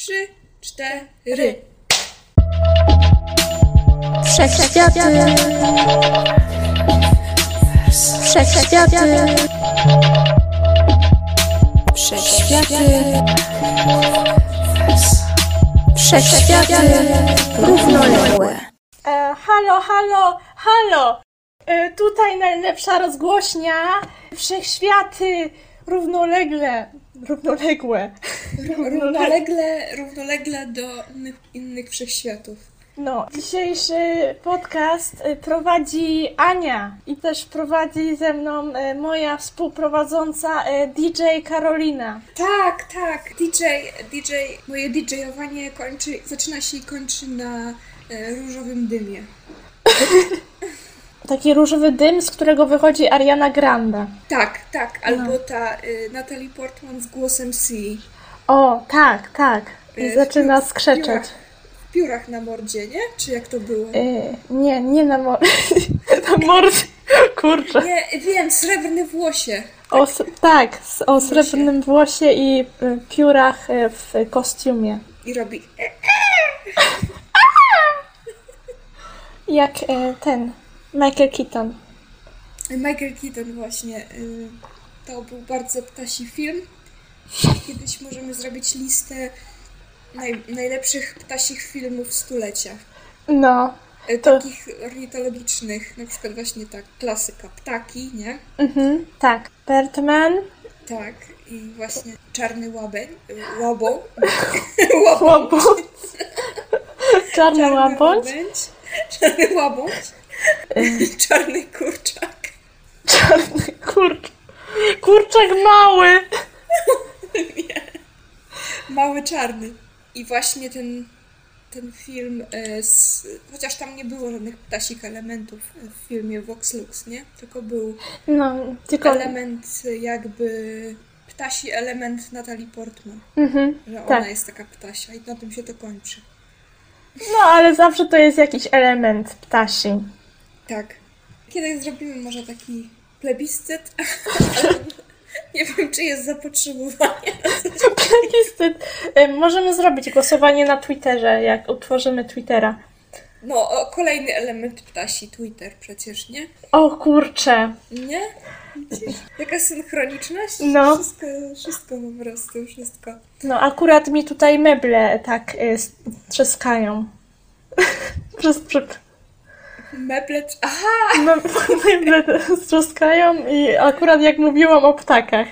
trzy, cztery. Wszechświaty. Wszechświaty. Wszechświaty. Wszechświaty. Równoległe. E, halo, halo, halo! E, tutaj najlepsza rozgłośnia. Wszechświaty równolegle. Równoległe. Równolegle, równolegle do innych, innych wszechświatów. No, dzisiejszy podcast e, prowadzi Ania i też prowadzi ze mną e, moja współprowadząca e, DJ Karolina. Tak, tak. DJ, DJ, moje DJ-owanie kończy, zaczyna się i kończy na różowym dymie. Taki różowy dym, z którego wychodzi Ariana Grande. Tak, tak. Albo ta y, Natalie Portman z głosem C. O, tak, tak. I E, zaczyna w piórach- skrzeczeć. W piórach na mordzie, nie? Czy jak to było? E, nie, nie na mor... na mordzie. Kurczę. Nie, wiem, srebrny włosie. O, tak, o srebrnym włosie i y, piórach y, w kostiumie. I robi... Jak y, ten Michael Keaton. Michael Keaton właśnie. y, To był bardzo ptasi film. Kiedyś możemy zrobić listę naj, najlepszych ptasich filmów stulecia. No, Y, To- Takich ornitologicznych, na przykład właśnie tak, klasyka, ptaki, nie? mhm, tak. Birdman, Tak, i właśnie czarny łabędź, y, łabą, łabądź, czarny czarny łabądź, czarny łabądź, czarny kurczak. czarny kurcz. Kurczak mały. Mały czarny. I właśnie ten, ten film, e, z, chociaż tam nie było żadnych ptasich elementów w filmie Vox Lux, nie? Tylko był No, tylko... element jakby, ptasi element Natalie Portman, Mhm, że ona tak. jest taka ptasia i na tym się to kończy. No, ale zawsze to jest jakiś element ptasi. Tak. Kiedyś zrobimy może taki plebiscyt, nie wiem, czy jest zapotrzebowanie. Niestety, y, możemy zrobić głosowanie na Twitterze, jak utworzymy Twittera. No, o, kolejny element ptasi, Twitter przecież, nie? O kurcze. Nie? Widzisz? Jaka synchroniczność? No. Wszystko, wszystko po prostu, wszystko. No, akurat mi tutaj meble tak y, s- trzaskają. Przez przy... Meble... Aha! me- meble trzaskają i akurat jak mówiłam o ptakach.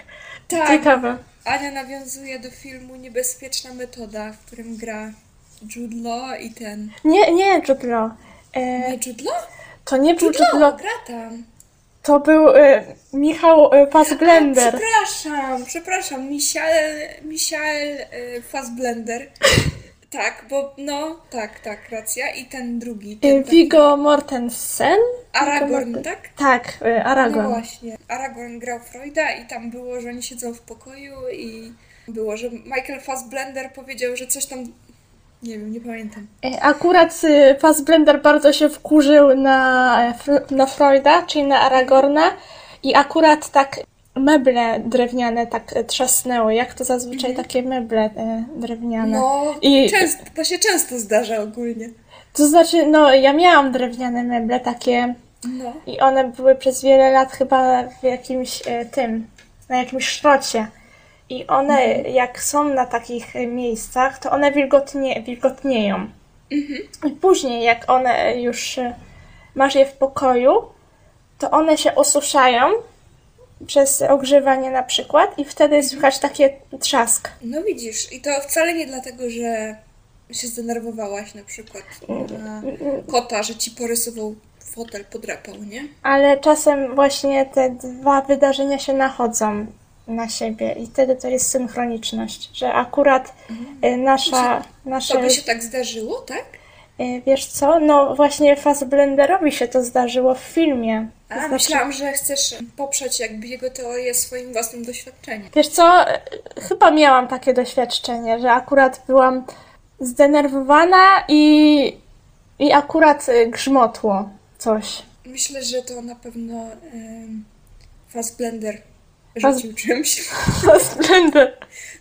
Tak. Ciekawe. Ania nawiązuje do filmu Niebezpieczna metoda, w którym gra Jude Law i ten... Nie, nie, Jude Law. E, Nie Jude Law? to nie był Jude Jude Law, gra tam. to był y, Michał y, Fassblender. Przepraszam, przepraszam, Michael, Michael y, Fassblender. Tak, bo no, tak, tak, racja. I ten drugi. Y, Ten taki Viggo Mortensen? Aragorn, Morten- tak? Tak, y, No Aragorn. właśnie. Aragorn grał Freuda i tam było, że oni siedzą w pokoju i było, że Michael Fassblender powiedział, że coś tam... Nie wiem, nie pamiętam. Y, Akurat Fassblender bardzo się wkurzył na, na Freuda, czyli na Aragorna i akurat tak meble drewniane tak e, trzasnęły, jak to zazwyczaj takie meble e, drewniane. No, I- często, to się często zdarza ogólnie. To znaczy, no ja miałam drewniane meble takie No. i one były przez wiele lat chyba w jakimś e, tym, na jakimś szrocie. I one, jak są na takich miejscach, to one wilgotnie, wilgotnieją. I później, jak one już masz je w pokoju, to one się osuszają przez ogrzewanie na przykład i wtedy słychać takie trzask. No widzisz, i to wcale nie dlatego, że się zdenerwowałaś na przykład na kota, że ci porysował fotel, podrapał, nie? Ale czasem właśnie te dwa wydarzenia się nachodzą na siebie i wtedy to jest synchroniczność, że akurat y, nasza, nasze, To by się tak zdarzyło, tak? Y, wiesz co, no właśnie Fassblenderowi się to zdarzyło w filmie. A, znaczy- myślałam, że chcesz poprzeć jakby jego teorię swoim własnym doświadczeniem. Wiesz co, y, chyba miałam takie doświadczenie, że akurat byłam zdenerwowana i, i akurat y, grzmotło coś. Myślę, że to na pewno um, Fassblender rzucił czymś. Splendor.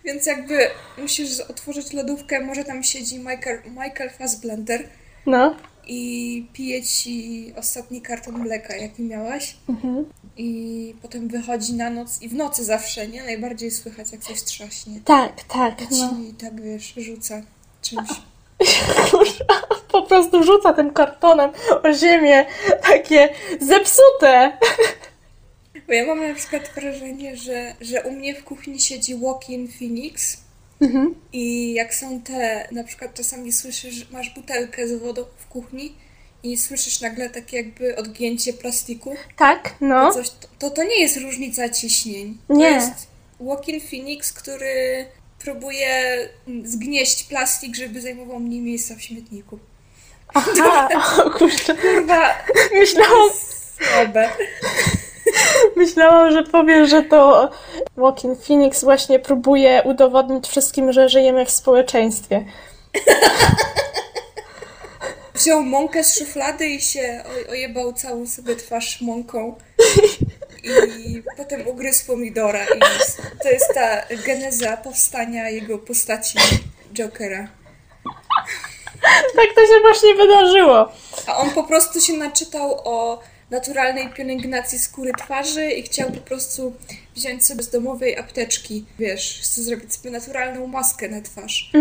Więc jakby musisz otworzyć lodówkę, może tam siedzi Michael, Michael Fassblender No. i pije ci ostatni karton mleka, jaki miałaś. Mhm. I potem wychodzi na noc i w nocy zawsze, nie? Najbardziej słychać, jak coś trzaśnie. Tak, tak. Ci No. tak, wiesz, rzuca czymś. Po prostu rzuca tym kartonem o ziemię. Takie zepsute. Bo ja mam na przykład wrażenie, że, że u mnie w kuchni siedzi walk-in Phoenix Mhm. i jak są te, na przykład czasami słyszysz, masz butelkę z wodą w kuchni i słyszysz nagle takie jakby odgięcie plastiku, Tak, no. coś, to, to nie jest różnica ciśnień. To Nie. jest walk-in Phoenix, który próbuje zgnieść plastik, żeby zajmował mniej miejsca w śmietniku. Aha, o kurczę. Kurwa, Myślałam, słabe. myślałam, że powiesz, że to Walking Phoenix właśnie próbuje udowodnić wszystkim, że żyjemy w społeczeństwie. Wziął mąkę z szuflady i się oj- ojebał całą sobie twarz mąką. I potem ugryzł pomidora. I to jest ta geneza powstania jego postaci Jokera. Tak to się właśnie wydarzyło. A on po prostu się naczytał o naturalnej pielęgnacji skóry twarzy i chciał po prostu wziąć sobie z domowej apteczki, wiesz, chce zrobić sobie naturalną maskę na twarz.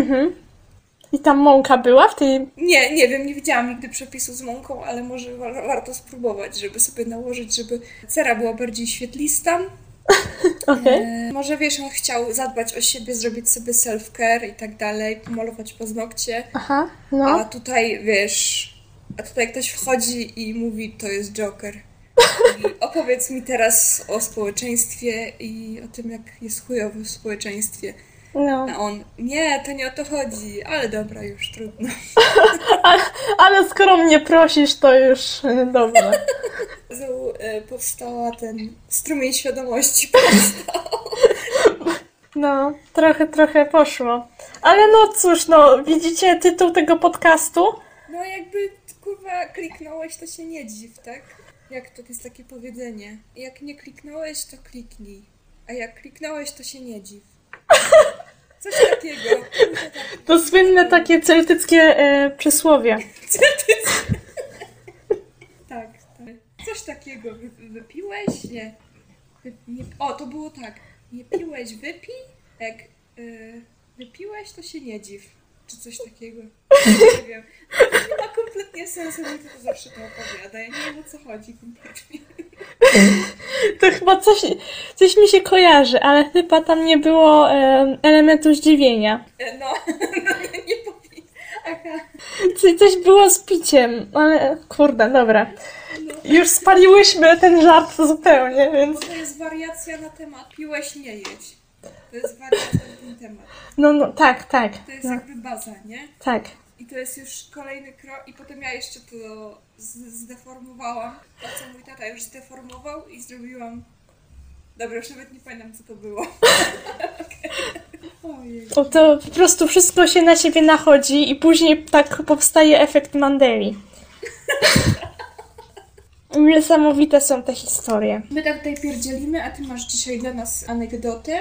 I tam mąka była w tej... Nie, nie wiem, nie widziałam nigdy przepisu z mąką, ale może wa- warto spróbować, żeby sobie nałożyć, żeby cera była bardziej świetlista. Okej. E, może wiesz, on chciał zadbać o siebie, zrobić sobie self-care i tak dalej, pomalować paznokcie, Aha, a no. tutaj wiesz, a tutaj ktoś wchodzi i mówi, to jest Joker. I opowiedz mi teraz o społeczeństwie i o tym, jak jest chujowo w społeczeństwie. no. A on, nie, to nie o to chodzi, ale dobra, już trudno. Ale skoro mnie prosisz, to już e, dobra. Znowu e, powstała ten strumień świadomości powstał. No, trochę, trochę poszło. Ale no cóż, no, widzicie tytuł tego podcastu? No jakby, kurwa, kliknąłeś, to się nie dziw, tak? Jak to, jest takie powiedzenie. Jak nie kliknąłeś, to kliknij. A jak kliknąłeś, to się nie dziw. Coś takiego. Tak. To słynne takie celtyckie e, przysłowie. Tak, tak. Coś takiego. Wy, wypiłeś? Nie. Wy, nie. O, to było tak. Nie piłeś, wypij. Jak y, wypiłeś, to się nie dziw. Czy coś takiego. Nie wiem. To nie ma kompletnie sensu, mi to zawsze to opowiada. Ja nie wiem o co chodzi kompletnie. To chyba coś, coś mi się kojarzy, ale chyba tam nie było e, elementu zdziwienia. E, No, no nie, nie powiem. Aha. Coś, coś było z piciem, ale kurde, dobra. Już spaliłyśmy ten żart zupełnie, więc Bo to jest wariacja na temat piłeś, nie jedź. To jest wariacja na ten temat. no, no tak, tak. To jest No, jakby baza, nie? tak. I to jest już kolejny krok i potem ja jeszcze to zdeformowałam. To, co mój tata już zdeformował i zrobiłam... Dobra, już nawet nie pamiętam, co to było. Okej. Ojej. To, to po prostu wszystko się na siebie nachodzi i później tak powstaje efekt Mandeli. Niesamowite są te historie. My tak tutaj pierdzielimy, a ty masz dzisiaj dla nas anegdotę?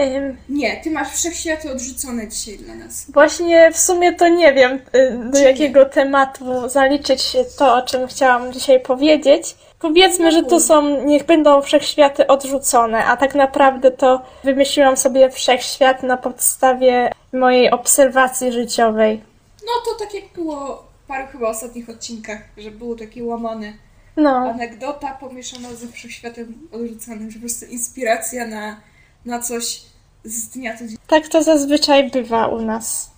Ym, Nie, ty masz wszechświaty odrzucone dzisiaj dla nas. Właśnie w sumie to nie wiem, y, do Czy jakiego tematu zaliczyć to, o czym chciałam dzisiaj powiedzieć. Powiedzmy, że to są, niech będą wszechświaty odrzucone, a tak naprawdę to wymyśliłam sobie wszechświat na podstawie mojej obserwacji życiowej. No to tak jak było w paru chyba ostatnich odcinkach, że było takie łamane No, anegdota pomieszana ze wszechświatem odrzucanym, że po prostu inspiracja na, na coś z dnia codziennego. tak to zazwyczaj bywa u nas.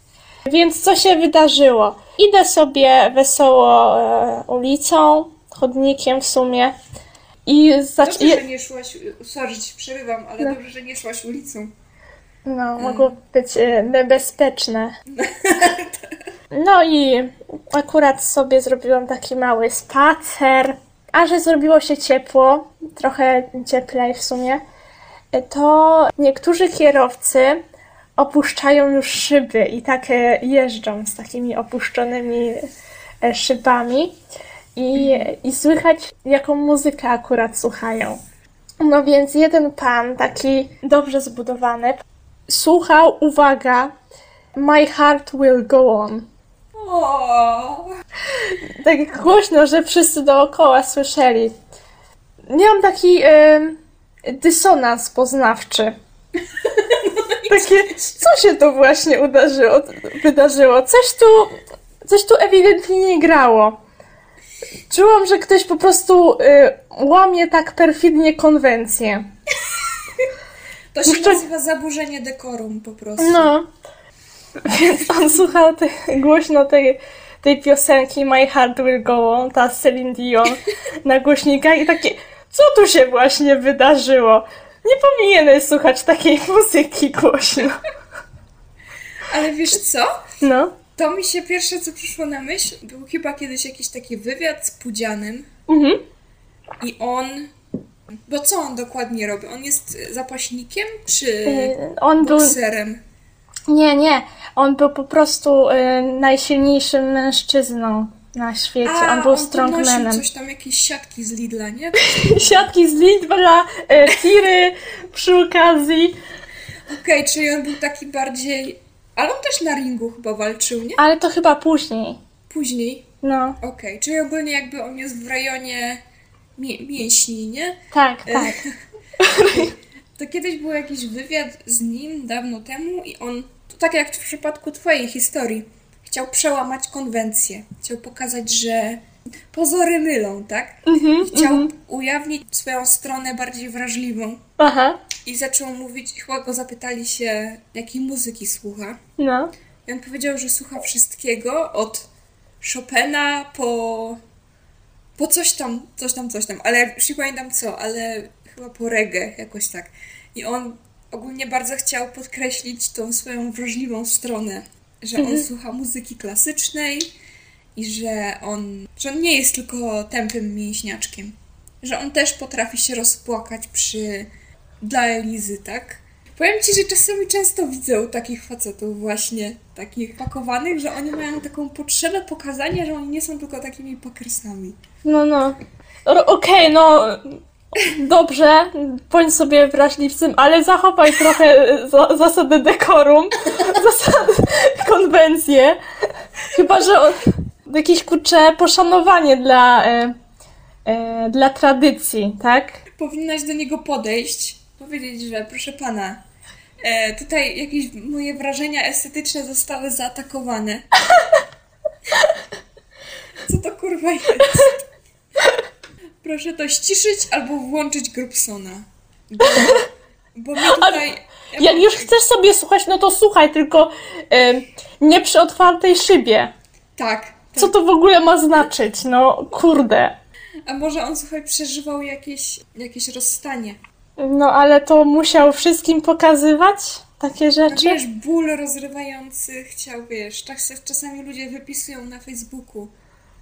Więc co się wydarzyło? Idę sobie wesoło e, ulicą, chodnikiem w sumie i Dobrze, zac- że nie szłaś, sorry, ci przerywam, ale No. dobrze, że nie szłaś ulicą. No, mogło być e, niebezpieczne. No i akurat sobie zrobiłam taki mały spacer. A że zrobiło się ciepło, trochę cieplej w sumie, to niektórzy kierowcy opuszczają już szyby i tak e, jeżdżą z takimi opuszczonymi e, szybami. I, I słychać, jaką muzykę akurat słuchają. No więc jeden pan, taki dobrze zbudowany, słuchał, uwaga, My heart will go on. Tak głośno, że wszyscy dookoła słyszeli. Miałam taki em, dysonans poznawczy. Takie, co się tu właśnie wydarzyło? Coś tu, coś tu ewidentnie nie grało. Czułam, że ktoś po prostu y, łamie tak perfidnie konwencję. to się Jeszcze- nazywa zaburzenie dekorum po prostu. No. Więc on słuchał te, głośno tej, tej piosenki My Heart Will Go On, ta Celine Dion na głośnikach i takie, co tu się właśnie wydarzyło? Nie powinieneś słuchać takiej muzyki głośno. Ale wiesz co? No. To mi się pierwsze, co przyszło na myśl, był chyba kiedyś jakiś taki wywiad z Pudzianem Mhm. i on... Bo co on dokładnie robi? On jest zapaśnikiem czy Y, On był, bokserem? nie, nie, on był po prostu y, najsilniejszym mężczyzną na świecie. A, on był podnosił strongmanem. coś tam, jakieś siatki z Lidla, nie? Siatki z Lidla, y, tiry przy okazji. Okej, czyli on był taki bardziej... Ale on też na ringu chyba walczył, nie? Ale to chyba później. Później. No, Okej, czyli ogólnie jakby on jest w rejonie mię- mięśni, nie? tak, tak. To kiedyś był jakiś wywiad z nim dawno temu i on, to tak jak w przypadku twojej historii, chciał przełamać konwencję. Chciał pokazać, że pozory mylą, tak? Mhm, Chciał ujawnić swoją stronę bardziej wrażliwą. Aha, I zaczął mówić, chyba go zapytali się, jakiej muzyki słucha. no. I on powiedział, że słucha wszystkiego od Chopina po. po coś tam, coś tam, coś tam. Ale już nie pamiętam co, ale chyba po reggae, jakoś tak. I on ogólnie bardzo chciał podkreślić tą swoją wrażliwą stronę, że on słucha muzyki klasycznej i że on, że on nie jest tylko tępym mięśniaczkiem. Że on też potrafi się rozpłakać przy dla Elizy, tak? Powiem ci, że czasami często widzę u takich facetów właśnie, takich pakowanych, że oni mają taką potrzebę pokazania, że oni nie są tylko takimi pokersami. No, no. Okej, no. Dobrze, bądź sobie wrażliwcem, ale zachowaj trochę e, za, zasady dekorum, zasady, konwencje. Chyba, że on, jakieś kurcze poszanowanie dla, e, e, dla tradycji, tak? Powinnaś do niego podejść, powiedzieć, że proszę pana, e, tutaj jakieś moje wrażenia estetyczne zostały zaatakowane. Co to kurwa jest? Proszę to ściszyć albo włączyć Grubsona. Bo, bo mi tutaj... Jak już chcesz sobie słuchać, no to słuchaj, tylko e, nie przy otwartej szybie. Tak. Co to w ogóle ma znaczyć? No, kurde. A może on, słuchaj, przeżywał jakieś, jakieś rozstanie. No, ale to musiał wszystkim pokazywać takie No rzeczy? wiesz, ból rozrywający chciał, wiesz, czas, czasami ludzie wypisują na Facebooku.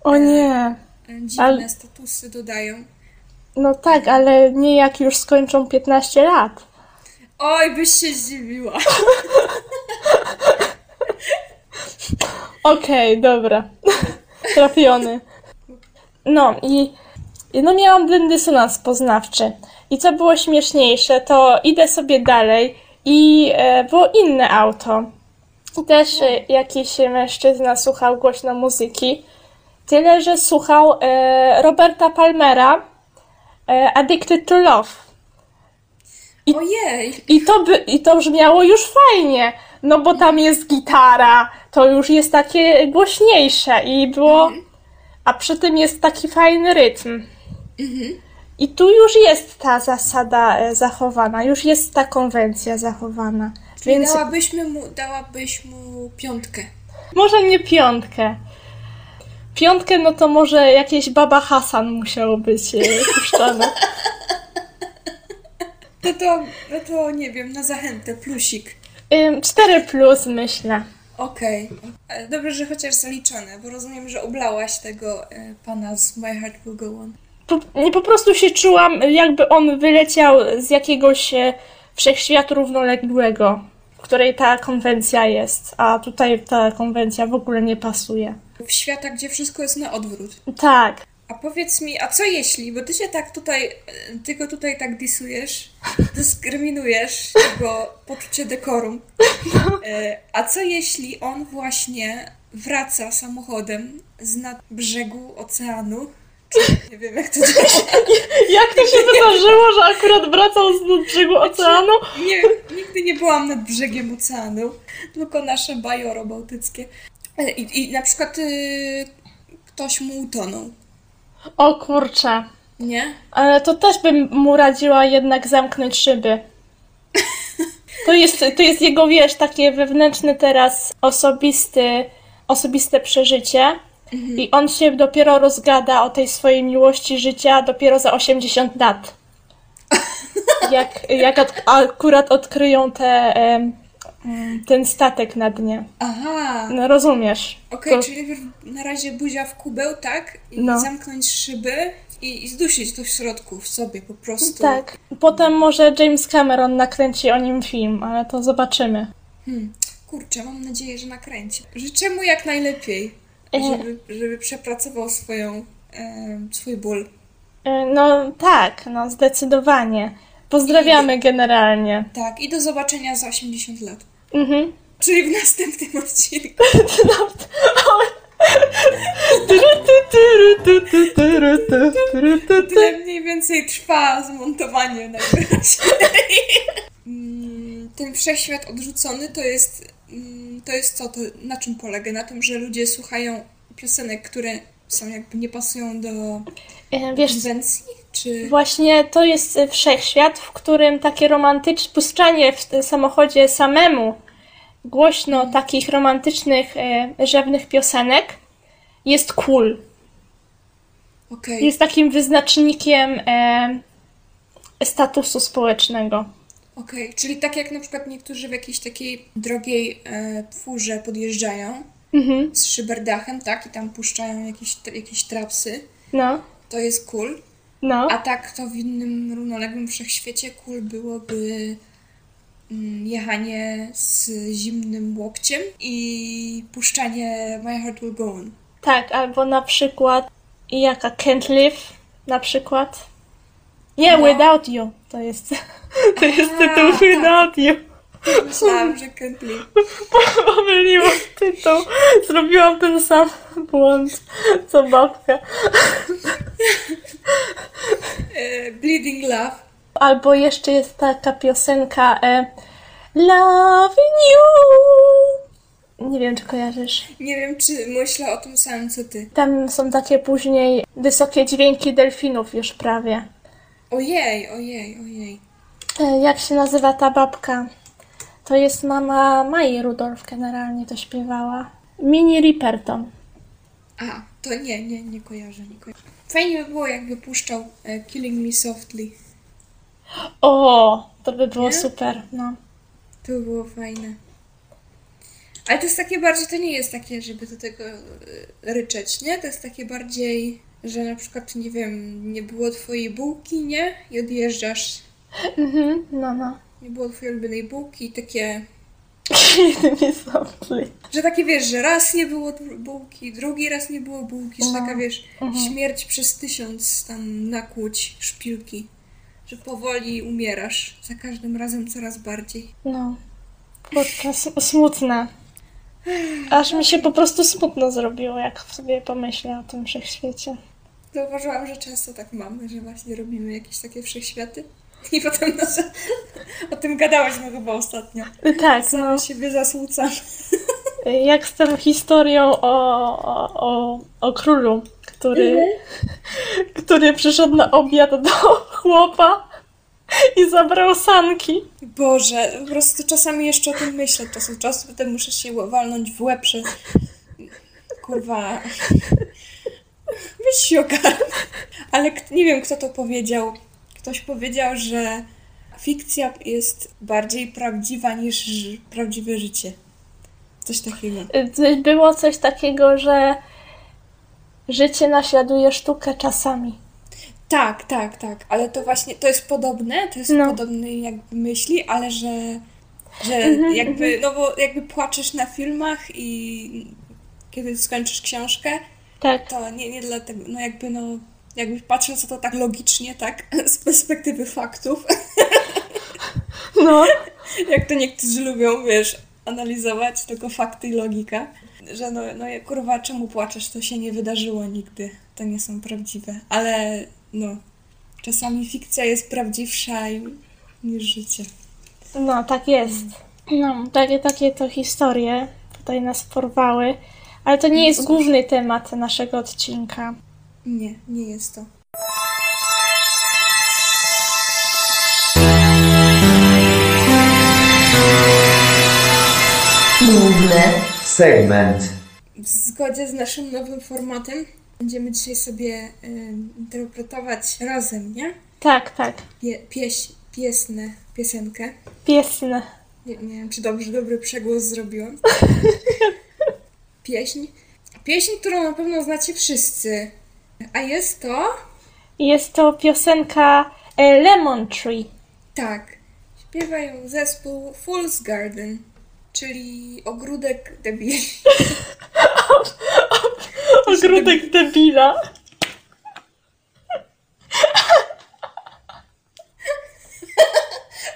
O nie. E, Dziwne Ale- statusy dodają. No tak, ale nie jak już skończą 15 lat. Oj, byś się zdziwiła. Okej, dobra. Trafiony. No i i no miałam ten dysonans poznawczy. I co było śmieszniejsze, to idę sobie dalej i e, było inne auto. I też e, jakiś mężczyzna słuchał głośno muzyki. Tyle, że słuchał e, Roberta Palmera e, Addicted to Love. Ojej, I to, by, I to brzmiało już fajnie, no bo tam jest gitara, to już jest takie głośniejsze i było. A przy tym jest taki fajny rytm. I tu już jest ta zasada e, zachowana, już jest ta konwencja zachowana. Więc... Więc dałabyśmy mu, dałabyś mu piątkę. może nie piątkę. Piątkę, no to może jakieś Baba Hasan musiało być e, puszczane. No to, no to nie wiem, na zachętę, plusik. Ym, 4 plus myślę. Okej. E, Dobrze, że chociaż zaliczone, bo rozumiem, że oblałaś tego e, pana z My Heart Will Go On. po, nie po prostu się czułam, jakby on wyleciał z jakiegoś e, wszechświatu równoległego, w której ta konwencja jest, a tutaj ta konwencja w ogóle nie pasuje. W światach, gdzie wszystko jest na odwrót. Tak, A powiedz mi, a co jeśli, bo ty się tak tutaj, e, ty go tutaj tak disujesz, dyskryminujesz jego poczucie dekorum. E, A co jeśli on właśnie wraca samochodem z nad brzegu oceanu? Nie wiem jak to działa. Jak to się wydarzyło, że akurat wracał z brzegu oceanu? Nie, nigdy nie byłam nad brzegiem oceanu, tylko nasze bajoro bałtyckie. I, i na przykład y, ktoś mu utonął, O kurczę. nie? Ale to też bym mu radziła jednak zamknąć szyby. To jest, to jest jego, wiesz, takie wewnętrzne teraz osobisty, osobiste przeżycie. I on się dopiero rozgada o tej swojej miłości życia dopiero za 80 lat. Jak, jak od, akurat odkryją te, ten statek na dnie. Aha, No rozumiesz. okej, To- czyli na razie buzia w kubeł, tak? I No. zamknąć szyby i, i zdusić to w środku, w sobie po prostu. Tak. Potem może James Cameron nakręci o nim film, ale to zobaczymy. Hmm. Kurczę, mam nadzieję, że nakręci. Życzę mu jak najlepiej. Żeby, żeby przepracował swoją, em, swój ból. E, No tak, no zdecydowanie. Pozdrawiamy generalnie. Tak, i do zobaczenia za 80 lat. Mhm. Czyli w następnym odcinku. Tyle mniej więcej trwa zmontowanie najwyraźniej. Ten wszechświat odrzucony to jest, mm, to jest co? To na czym polega? Na tym, że ludzie słuchają piosenek, które są jakby nie pasują do E, Wiesz, konwencji? Czy... właśnie to jest e, wszechświat, w którym takie romantyczne puszczanie w tym samochodzie samemu głośno takich romantycznych, e, rzewnych piosenek jest cool. Okej. Jest takim wyznacznikiem e, statusu społecznego. Okej, czyli tak jak na przykład niektórzy w jakiejś takiej drogiej e, furze podjeżdżają Mhm. z szyberdachem, tak? I tam puszczają jakieś, jakieś trapsy. No, To jest cool. no. A tak to w innym równoległym wszechświecie cool byłoby mm, jechanie z zimnym łokciem i puszczanie My Heart Will Go On. Tak, albo na przykład jaka Can't Live na przykład. Nie, No. Without You. To jest, to jest A, tytuł tak. You. Myślałam, że Can't Live. Pomyliłam tytuł. Zrobiłam ten sam błąd, co babka. E, Bleeding Love. Albo jeszcze jest taka piosenka e, Loving You. Nie wiem, czy kojarzysz. Nie wiem, czy myślę o tym samym, co ty. Tam są takie później wysokie dźwięki delfinów już prawie. Ojej, ojej, ojej. E, Jak się nazywa ta babka? To jest mama Mai Rudolph generalnie to śpiewała. Mini Riperton. A, to nie, nie, nie kojarzę, nie kojarzę. Fajnie by było, jakby puszczał e, Killing Me Softly. O, to by było Nie? super, no. To by było fajne. Ale to jest takie bardziej, to nie jest takie, żeby do tego e, ryczeć, nie? To jest takie bardziej, że na przykład, nie wiem, nie było twojej bułki, nie? I odjeżdżasz. Mhm, no, no. Nie było twojej ulubionej bułki i takie, że takie wiesz, że raz nie było bułki, drugi raz nie było bułki, że No. taka wiesz, śmierć przez tysiąc tam nakłuć szpilki. Że powoli umierasz, za każdym razem coraz bardziej. No. Kurczę, smutne. Aż mi się po prostu smutno zrobiło, jak sobie pomyślę o tym wszechświecie. Zauważyłam, że często tak mamy, że właśnie robimy jakieś takie wszechświaty. I potem no, o tym gadałaś no chyba ostatnio. Tak, no. Siebie zasłucam. Jak z tą historią o, o, o, o królu, który, który przyszedł na obiad do chłopa i zabrał sanki. Boże, po prostu czasami jeszcze o tym myślę od czasu do czasu, potem muszę się walnąć w łeb, że kurwa weź się ogarnij. Ale nie wiem, kto to powiedział. Ktoś powiedział, że fikcja jest bardziej prawdziwa niż prawdziwe życie. Coś takiego. Było coś takiego, że życie naśladuje sztukę czasami. Tak, tak, tak, ale to właśnie, to jest podobne, to jest No. podobnej jakby myśli, ale że, że Mhm, jakby, no bo jakby płaczesz na filmach i kiedy skończysz książkę, Tak. To nie, nie dlatego, no jakby no, jakby patrząc na to tak logicznie, tak, z perspektywy faktów, No. jak to niektórzy lubią, wiesz, analizować tylko fakty i logika, że no, no kurwa, czemu płaczesz, to się nie wydarzyło nigdy, to nie są prawdziwe, ale no, czasami fikcja jest prawdziwsza niż życie. No, tak jest. No, takie, takie to historie tutaj nas porwały. Ale to nie jest główny temat naszego odcinka. Nie, nie jest to. Główny segment. W zgodzie z naszym nowym formatem będziemy dzisiaj sobie y, interpretować razem, nie? Tak, tak. Pie, pieś, piesnę, piosenkę. Piesne. Nie, nie wiem, czy dobrze, dobry przegłos zrobiłam. Pieśń. Pieśń, którą na pewno znacie wszyscy. A jest to... Jest to piosenka e, Lemon Tree. Tak. Śpiewają zespół Fool's Garden, czyli ogródek debili. Ogródek debila.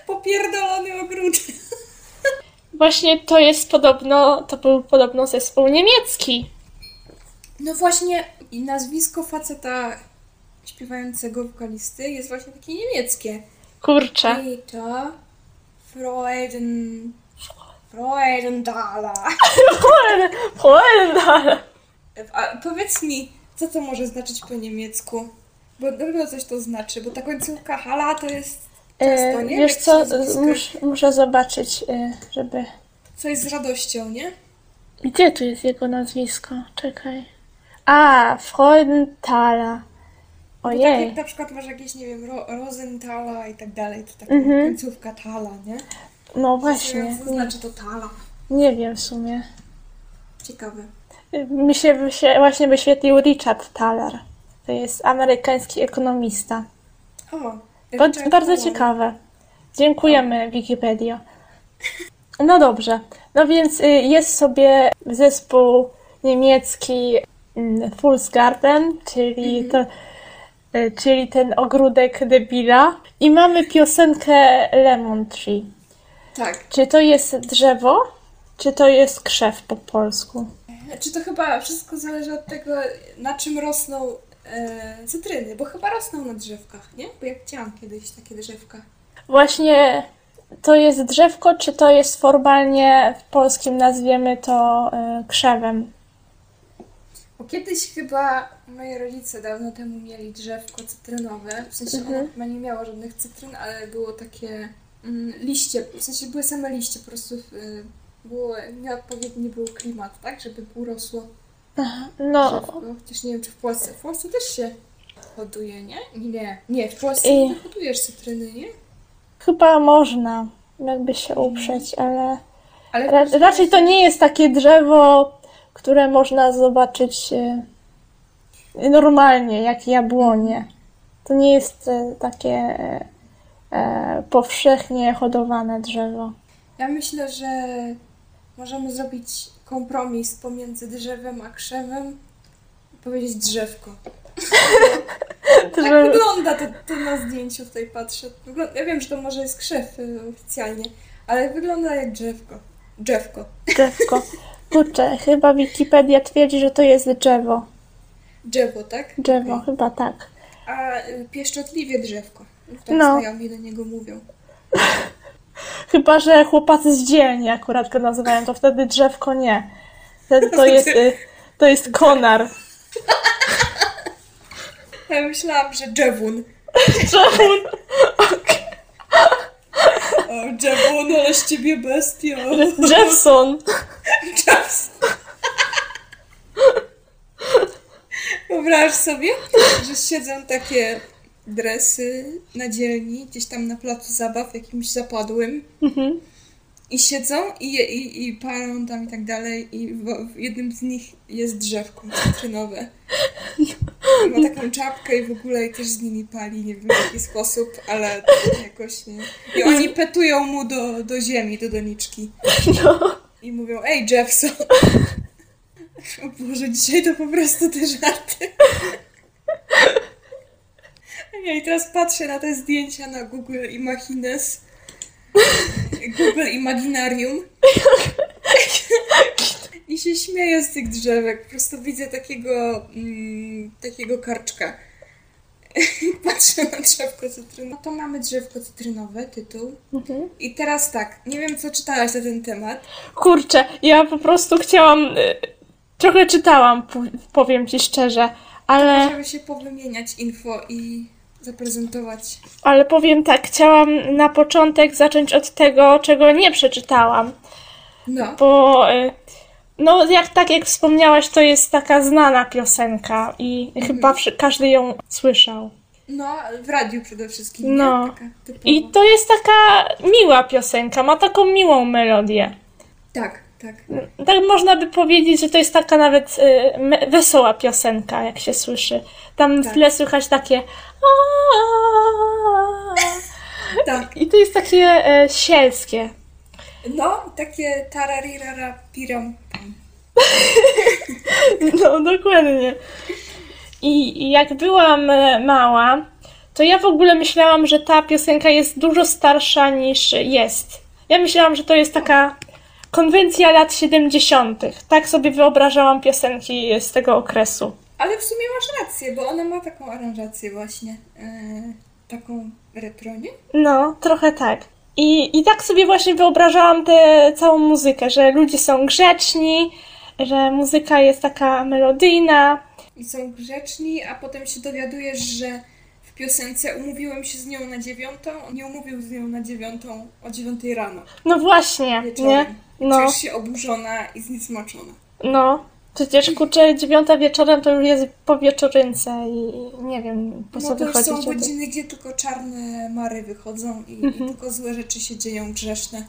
Popierdolony ogródek. Właśnie to jest podobno, to był podobno zespół niemiecki. No właśnie, i nazwisko faceta śpiewającego wokalisty jest właśnie takie niemieckie. Kurczę. Peter Freuden... Freudenthaler. Freunde. A powiedz mi, co to może znaczyć po niemiecku? Bo na pewno coś to znaczy, bo ta końcówka hala to jest często, E, nie? wiesz Jak co, mus, muszę zobaczyć, e, żeby... Coś z radością, nie? Gdzie tu jest jego nazwisko? Czekaj. A, Freudenthaler. Bo tak Ojej. jak na przykład masz jakieś, nie wiem, Ro Rosenthala i tak dalej, to taka Mhm. końcówka tala, nie? No Nie właśnie. co znaczy to tala. Nie wiem w sumie. Ciekawe. Mi się, właśnie wyświetlił Richard Thaler. To jest amerykański ekonomista. O, Richard bardzo Thaler. ciekawe. Dziękujemy, Wikipedia. No dobrze. No więc y, jest sobie zespół niemiecki mm, Fool's Garden, czyli, to, y, czyli ten ogródek debila. I mamy piosenkę Lemon Tree. Tak. Czy to jest drzewo, czy to jest krzew po polsku? Czy to chyba wszystko zależy od tego, na czym rosną e, cytryny? Bo chyba rosną na drzewkach, nie? Bo ja widziałam kiedyś takie drzewka. Właśnie to jest drzewko, czy to jest formalnie w polskim nazwiemy to y, krzewem? Bo kiedyś chyba moi rodzice dawno temu mieli drzewko cytrynowe. W sensie ono chyba nie miało żadnych cytryn, ale było takie mm, liście, w sensie były same liście, po prostu y, było, nieodpowiedni był klimat, tak? Żeby urosło No, drzewko. Chociaż nie wiem, czy w Polsce. W Polsce też się hoduje, nie? Nie, nie, w Polsce I- nie hodujesz cytryny, nie? chyba można, jakby się uprzeć, ale Ale ra- raczej to nie jest takie drzewo, które można zobaczyć y, normalnie, jak jabłonie. To nie jest y, takie e, powszechnie hodowane drzewo. Ja myślę, że możemy zrobić kompromis pomiędzy drzewem a krzewem i powiedzieć drzewko. Tak wygląda to, to na zdjęciu tutaj patrzę. Wygląda, ja wiem, że to może jest krzew y, oficjalnie, ale wygląda jak drzewko. Drzewko. Drzewko. Kurczę, chyba Wikipedia twierdzi, że to jest drzewo. Drzewo, tak? Drzewo, Okej. chyba tak. A y, pieszczotliwie drzewko. Tak No. znajomi do niego mówią. Chyba, że chłopacy z dzielni akurat go nazywają, to wtedy drzewko nie. Wtedy to jest, y, to jest konar. Ja myślałam, że drzewun. Drzewun. O, drzewun, ale z ciebie bestia. Jeffson. Wyobraź sobie, że siedzą takie dresy na dzielni, gdzieś tam na placu zabaw, jakimś zapadłym. I siedzą i, i, i palą tam i tak dalej. I w, w jednym z nich jest drzewko cytrynowe. Ma taką czapkę i w ogóle i też z nimi pali, nie wiem w jaki sposób, ale jakoś nie. I oni petują mu do, do ziemi, do doniczki. I mówią, ej Jeffson. O Boże, dzisiaj to po prostu te żarty. Ja i teraz patrzę na te zdjęcia na Google Imagines. Google Imaginarium. I się śmieję z tych drzewek. Po prostu widzę takiego, mm, takiego karczka. Patrzę na drzewko cytrynowe. No to mamy drzewko cytrynowe, tytuł. I teraz tak, nie wiem co czytałaś na ten temat. Kurczę, ja po prostu chciałam. y, Trochę czytałam, powiem ci szczerze, ale, Żeby się powymieniać info i zaprezentować. ale powiem tak, chciałam na początek zacząć od tego, czego nie przeczytałam, No. bo y, no jak tak jak wspomniałaś, to jest taka znana piosenka i chyba wszy- każdy ją słyszał. No, w radiu przede wszystkim. No. I to jest taka miła piosenka, ma taką miłą melodię. Tak, tak. Tak można by powiedzieć, że to jest taka nawet y, wesoła piosenka, jak się słyszy. Tam w Tak. tle słychać takie. Tak. I to jest takie e, sielskie. No, takie tararirara piram. No, dokładnie. I i jak byłam e, mała, to ja w ogóle myślałam, że ta piosenka jest dużo starsza niż jest. Ja myślałam, że to jest taka konwencja lat 70. Tak sobie wyobrażałam piosenki z tego okresu. Ale w sumie masz rację, bo ona ma taką aranżację właśnie. E, taką retro, nie? No, trochę tak. I, I tak sobie właśnie wyobrażałam tę całą muzykę, że ludzie są grzeczni, że muzyka jest taka melodyjna. I są grzeczni, a potem się dowiadujesz, że w piosence umówiłem się z nią na dziewiątą, nie umówił z nią na dziewiątą o dziewiątej rano. No właśnie, Wieczorem. nie? No, Czujesz się oburzona i zniesmaczona. no. Przecież kurczę, dziewiąta wieczorem to już jest po wieczorynce i nie wiem, po co No to wychodzić. są godziny, gdzie tylko czarne mary wychodzą i, i tylko złe rzeczy się dzieją, grzeszne. Mhm.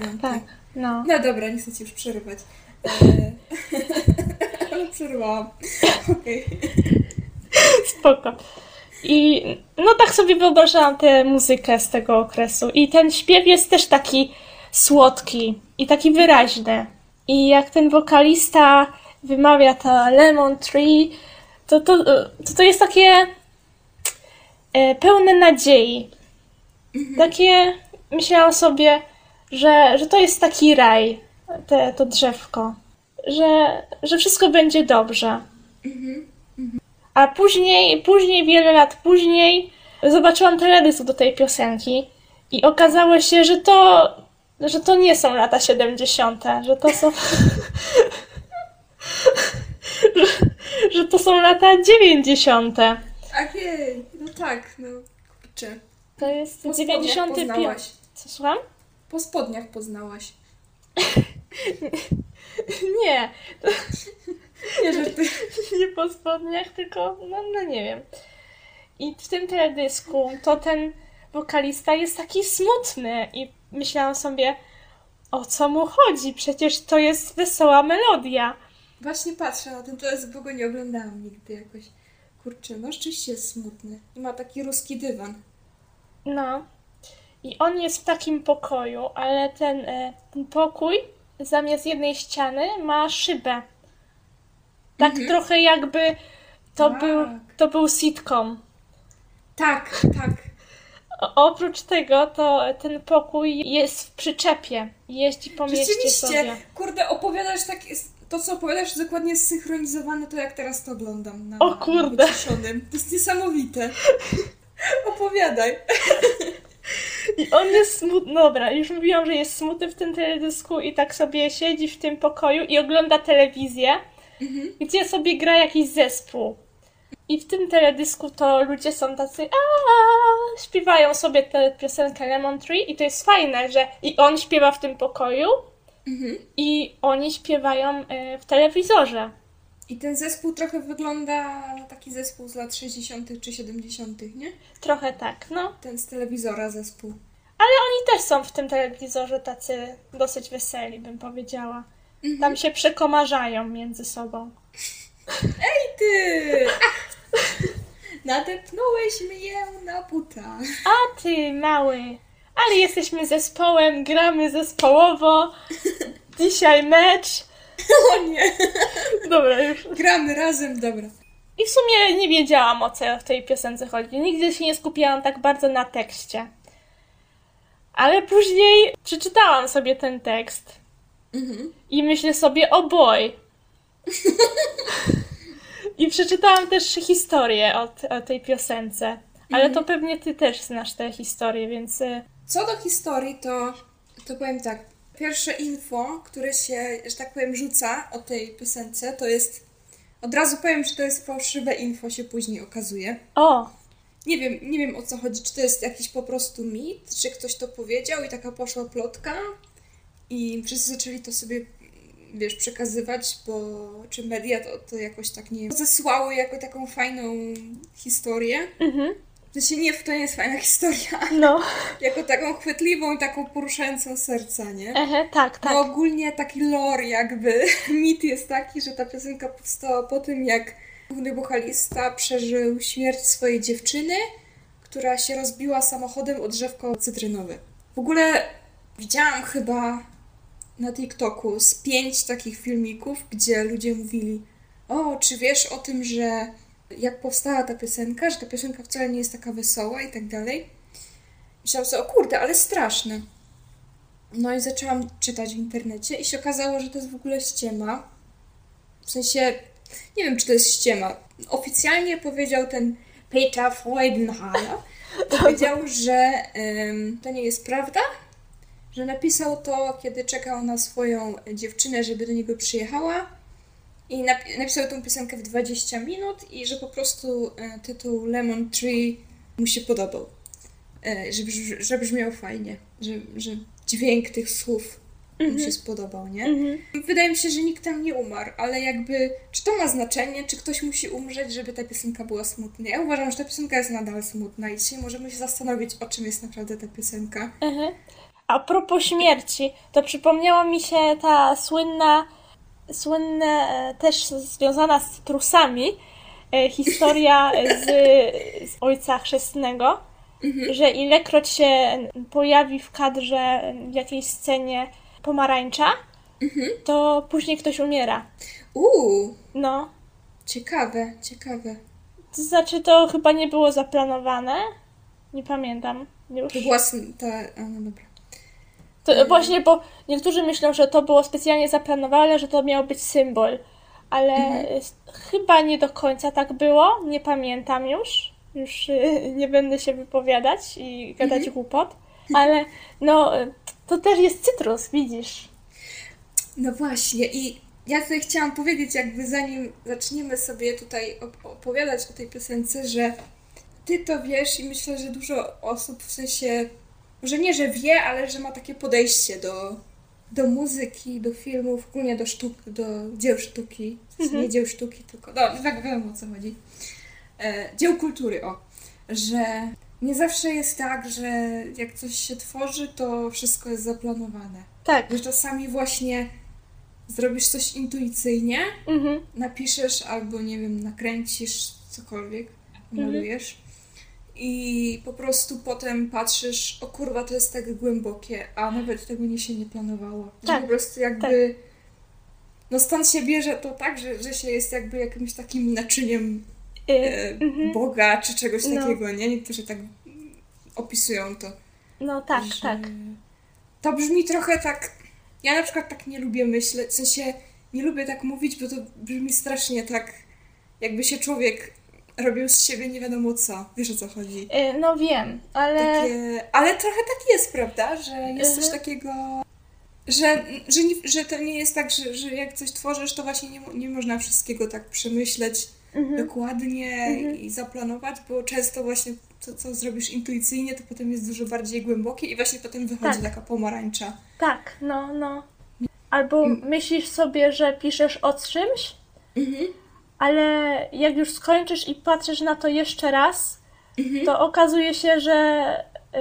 Tak, tak. No. No dobra, nie chcę ci już przerywać. E, Ale przerwałam. Okej. Spoko. I no tak sobie wyobrażałam tę muzykę z tego okresu. I ten śpiew jest też taki słodki i taki wyraźny. I jak ten wokalista wymawia to Lemon Tree, to to, to, to jest takie e, pełne nadziei. Takie myślałam sobie, że, że to jest taki raj, te, to drzewko. Że, że wszystko będzie dobrze. A później, później, wiele lat później, zobaczyłam teledysk do tej piosenki i okazało się, że to, że to nie są lata 70., że to są. że, że to są lata 90. Okej, no tak, no kurczę. To jest Po spodniach 95. poznałaś. Co słucham? Po spodniach poznałaś. Nie, Nie, że ty... nie po spodniach, tylko no, no nie wiem. I w tym teledysku to ten wokalista jest taki smutny i myślałam sobie, o co mu chodzi? Przecież to jest wesoła melodia. Właśnie patrzę na ten teledysk, bo go nie oglądałam nigdy jakoś. Kurczę, no rzeczywiście jest smutny. I ma taki ruski dywan. No. I on jest w takim pokoju, ale ten, e, ten pokój zamiast jednej ściany ma szybę. Tak trochę jakby to Tak. był, to był sitcom. Tak, tak. Oprócz tego, to ten pokój jest w przyczepie. Jeździ po mieście sobie. kurde, opowiadasz tak... To, co opowiadasz, jest dokładnie zsynchronizowane to, jak teraz to oglądam. Na, O kurde. Na to jest niesamowite. Opowiadaj. I on jest smutny. Dobra, już mówiłam, że jest smutny w tym teledysku i tak sobie siedzi w tym pokoju i ogląda telewizję, gdzie sobie gra jakiś zespół. I w tym teledysku to ludzie są tacy a śpiewają sobie tę piosenkę Lemon Tree i to jest fajne, że i on śpiewa w tym pokoju i oni śpiewają e, w telewizorze. I ten zespół trochę wygląda taki zespół z lat 60. czy 70., nie? Trochę tak, no. Ten z telewizora zespół. Ale oni też są w tym telewizorze tacy dosyć weseli, bym powiedziała. Tam się przekomarzają między sobą. Ty! Nadepnąłeś mnie na buta. A ty, mały, ale jesteśmy zespołem, gramy zespołowo. Dzisiaj mecz. O nie, Dobra, już. gramy razem, dobra. I w sumie nie wiedziałam o co w tej piosence chodzi. Nigdy się nie skupiałam tak bardzo na tekście. Ale później przeczytałam sobie ten tekst Mhm. i myślę sobie, o boy. I przeczytałam też historię o, o tej piosence. Ale to pewnie ty też znasz tę historię, więc y, Co do historii, to, to powiem tak. Pierwsze info, które się, że tak powiem, rzuca o tej piosence, to jest. Od razu powiem, że to jest fałszywe info, się później okazuje. o, Nie wiem, nie wiem o co chodzi, czy to jest jakiś po prostu mit, czy ktoś to powiedział i taka poszła plotka i wszyscy zaczęli to sobie, wiesz, przekazywać, bo czy media to, to jakoś tak nie zesłały jako taką fajną historię. mhm, W sensie nie, to nie jest fajna historia, no, jako taką chwytliwą i taką poruszającą serca, nie? ehe, tak, tak. No ogólnie taki lore jakby, mit jest taki, że ta piosenka powstała po tym, jak główny wokalista przeżył śmierć swojej dziewczyny, która się rozbiła samochodem o drzewko cytrynowe. W ogóle widziałam chyba na TikToku z pięć takich filmików, gdzie ludzie mówili o, czy wiesz o tym, że jak powstała ta piosenka, że ta piosenka wcale nie jest taka wesoła i tak dalej. Myślałam sobie, o kurde, ale straszne. No i zaczęłam czytać w internecie i się okazało, że to jest w ogóle ściema. W sensie, nie wiem, czy to jest ściema. Oficjalnie powiedział ten Peter Freudenhaler, powiedział, że to nie jest prawda, że napisał to, kiedy czekał na swoją dziewczynę, żeby do niego przyjechała i napi- napisał tą piosenkę w 20 minut i że po prostu e, tytuł Lemon Tree mu się podobał. E, że, że brzmiał fajnie, że, że dźwięk tych słów mu się spodobał, nie? Mhm. Wydaje mi się, że nikt tam nie umarł, ale jakby, czy to ma znaczenie, czy ktoś musi umrzeć, żeby ta piosenka była smutna? Ja uważam, że ta piosenka jest nadal smutna i dzisiaj możemy się zastanowić, o czym jest naprawdę ta piosenka. Mhm. A propos śmierci, to przypomniała mi się ta słynna, słynna e, też związana z cytrusami, e, historia z, z ojca chrzestnego, że ilekroć się pojawi w kadrze w jakiejś scenie pomarańcza, to później ktoś umiera. Uuu, No, ciekawe, ciekawe. to znaczy to chyba nie było zaplanowane. Nie pamiętam już. To była ta... A, no dobra. To właśnie, bo niektórzy myślą, że to było specjalnie zaplanowane, że to miał być symbol, ale s- chyba nie do końca tak było, nie pamiętam już. Już y, nie będę się wypowiadać i gadać głupot, ale no to też jest cytrus, widzisz. No właśnie i ja tutaj chciałam powiedzieć, jakby zanim zaczniemy sobie tutaj op- opowiadać o tej piosence, że ty to wiesz i myślę, że dużo osób w sensie, może nie, że wie, ale że ma takie podejście do, do muzyki, do filmów, ogólnie do sztuk, do dzieł sztuki. Sensie Nie dzieł sztuki, tylko, no tak wiem o co chodzi. E, dzieł kultury, o. Że nie zawsze jest tak, że jak coś się tworzy, to wszystko jest zaplanowane. Tak. Że czasami właśnie zrobisz coś intuicyjnie, Mhm. napiszesz albo nie wiem, nakręcisz cokolwiek, malujesz i po prostu potem patrzysz, o kurwa, to jest tak głębokie, a nawet tego nie się nie planowało. Że Tak, po prostu jakby no stąd się bierze to tak, że, że się jest jakby jakimś takim naczyniem Y, e, Boga czy czegoś No. takiego, nie? Niektórzy tak opisują to. no tak, że tak. To brzmi trochę tak. Ja na przykład tak nie lubię myśleć, w sensie nie lubię tak mówić, bo to brzmi strasznie tak, jakby się człowiek robił z siebie nie wiadomo co. Wiesz o co chodzi. Y, no wiem, ale... Takie, ale trochę tak jest, prawda? Że jest coś Mhm. takiego. Że, że, nie, że to nie jest tak, że, że jak coś tworzysz, to właśnie nie, nie można wszystkiego tak przemyśleć Mhm. dokładnie i zaplanować, bo często właśnie to, co zrobisz intuicyjnie, to potem jest dużo bardziej głębokie i właśnie potem wychodzi Tak. taka pomarańcza. Tak, no, no. Albo myślisz sobie, że piszesz o czymś, Mhm. Ale jak już skończysz i patrzysz na to jeszcze raz, Mhm. to okazuje się, że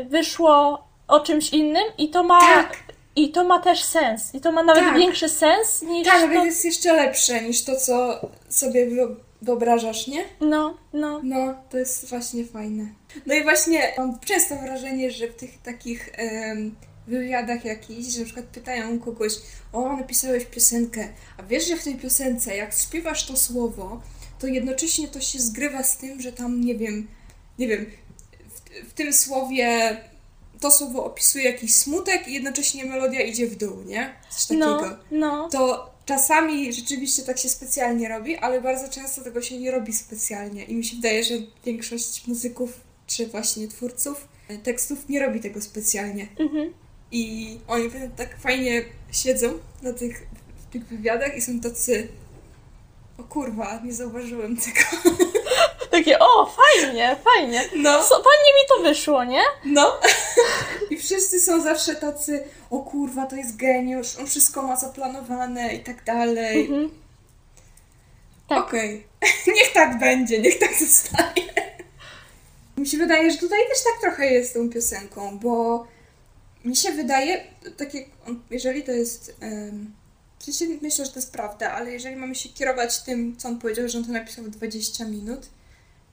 wyszło o czymś innym i to ma, Tak. i to ma też sens. I to ma nawet Tak. większy sens niż Tak, to... jest jeszcze lepsze niż to, co sobie wyo- wyobrażasz, nie? No, no. No, to jest właśnie fajne. No i właśnie mam często wrażenie, że w tych takich wywiadach jakichś, że na przykład pytają kogoś, o, napisałeś piosenkę, a wiesz, że w tej piosence, jak śpiewasz to słowo, to jednocześnie to się zgrywa z tym, że tam, nie wiem, nie wiem, w, w tym słowie to słowo opisuje jakiś smutek i jednocześnie melodia idzie w dół, nie? Coś takiego No, no. to czasami rzeczywiście tak się specjalnie robi, ale bardzo często tego się nie robi specjalnie. I mi się wydaje, że większość muzyków czy właśnie twórców e, tekstów nie robi tego specjalnie. Mhm. I oni tak fajnie siedzą na tych, w tych wywiadach i są tacy. O kurwa, nie zauważyłem tego. Takie, o, fajnie, fajnie. No, So, fajnie mi to wyszło, nie? no. I wszyscy są zawsze tacy, o kurwa, to jest geniusz, on wszystko ma zaplanowane i tak dalej. Mhm. Tak. Okej, niech tak będzie, niech tak zostanie. Mi się wydaje, że tutaj też tak trochę jest z tą piosenką, bo mi się wydaje, tak jak on, jeżeli to jest. Um, myślę, że to jest prawda, ale jeżeli mamy się kierować tym, co on powiedział, że on to napisał w 20 minut,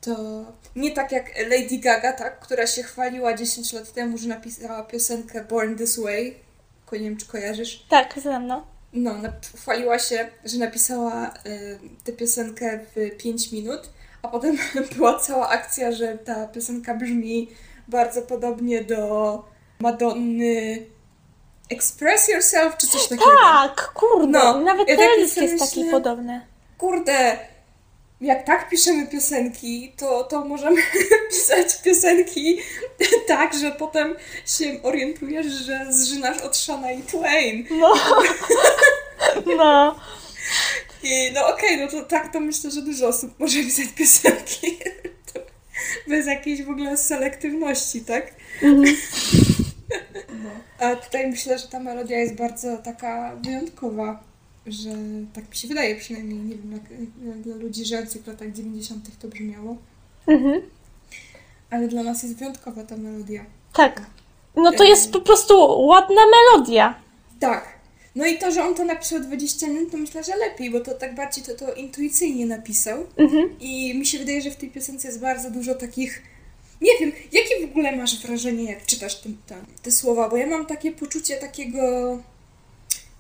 to nie tak jak Lady Gaga, tak, która się chwaliła 10 lat temu, że napisała piosenkę Born This Way. Nie wiem, czy kojarzysz. Tak, znam, no. No, chwaliła się, że napisała y, tę piosenkę w 5 minut, a potem była cała akcja, że ta piosenka brzmi bardzo podobnie do Madonny Express Yourself, czy coś takiego. Tak, kurde, No, nawet ja tak teledysk sobie jest taki podobny. Kurde, jak tak piszemy piosenki, to, to możemy pisać piosenki tak, że potem się orientujesz, że zżynasz od Shania Twain. No. no. I no okej, no to tak to myślę, że dużo osób może pisać piosenki. Bez jakiejś w ogóle selektywności, tak? No. A tutaj myślę, że ta melodia jest bardzo taka wyjątkowa, że tak mi się wydaje przynajmniej, nie wiem, jak, dla ludzi żyjących w latach 90. to brzmiało, Mhm. ale dla nas jest wyjątkowa ta melodia. Tak. No to jest po prostu ładna melodia. Tak. No i to, że on to napisał 20 minut, to myślę, że lepiej, bo to tak bardziej to, to intuicyjnie napisał. Mhm. I mi się wydaje, że w tej piosence jest bardzo dużo takich. Nie wiem, jakie w ogóle masz wrażenie, jak czytasz te, te, te słowa? Bo ja mam takie poczucie takiego.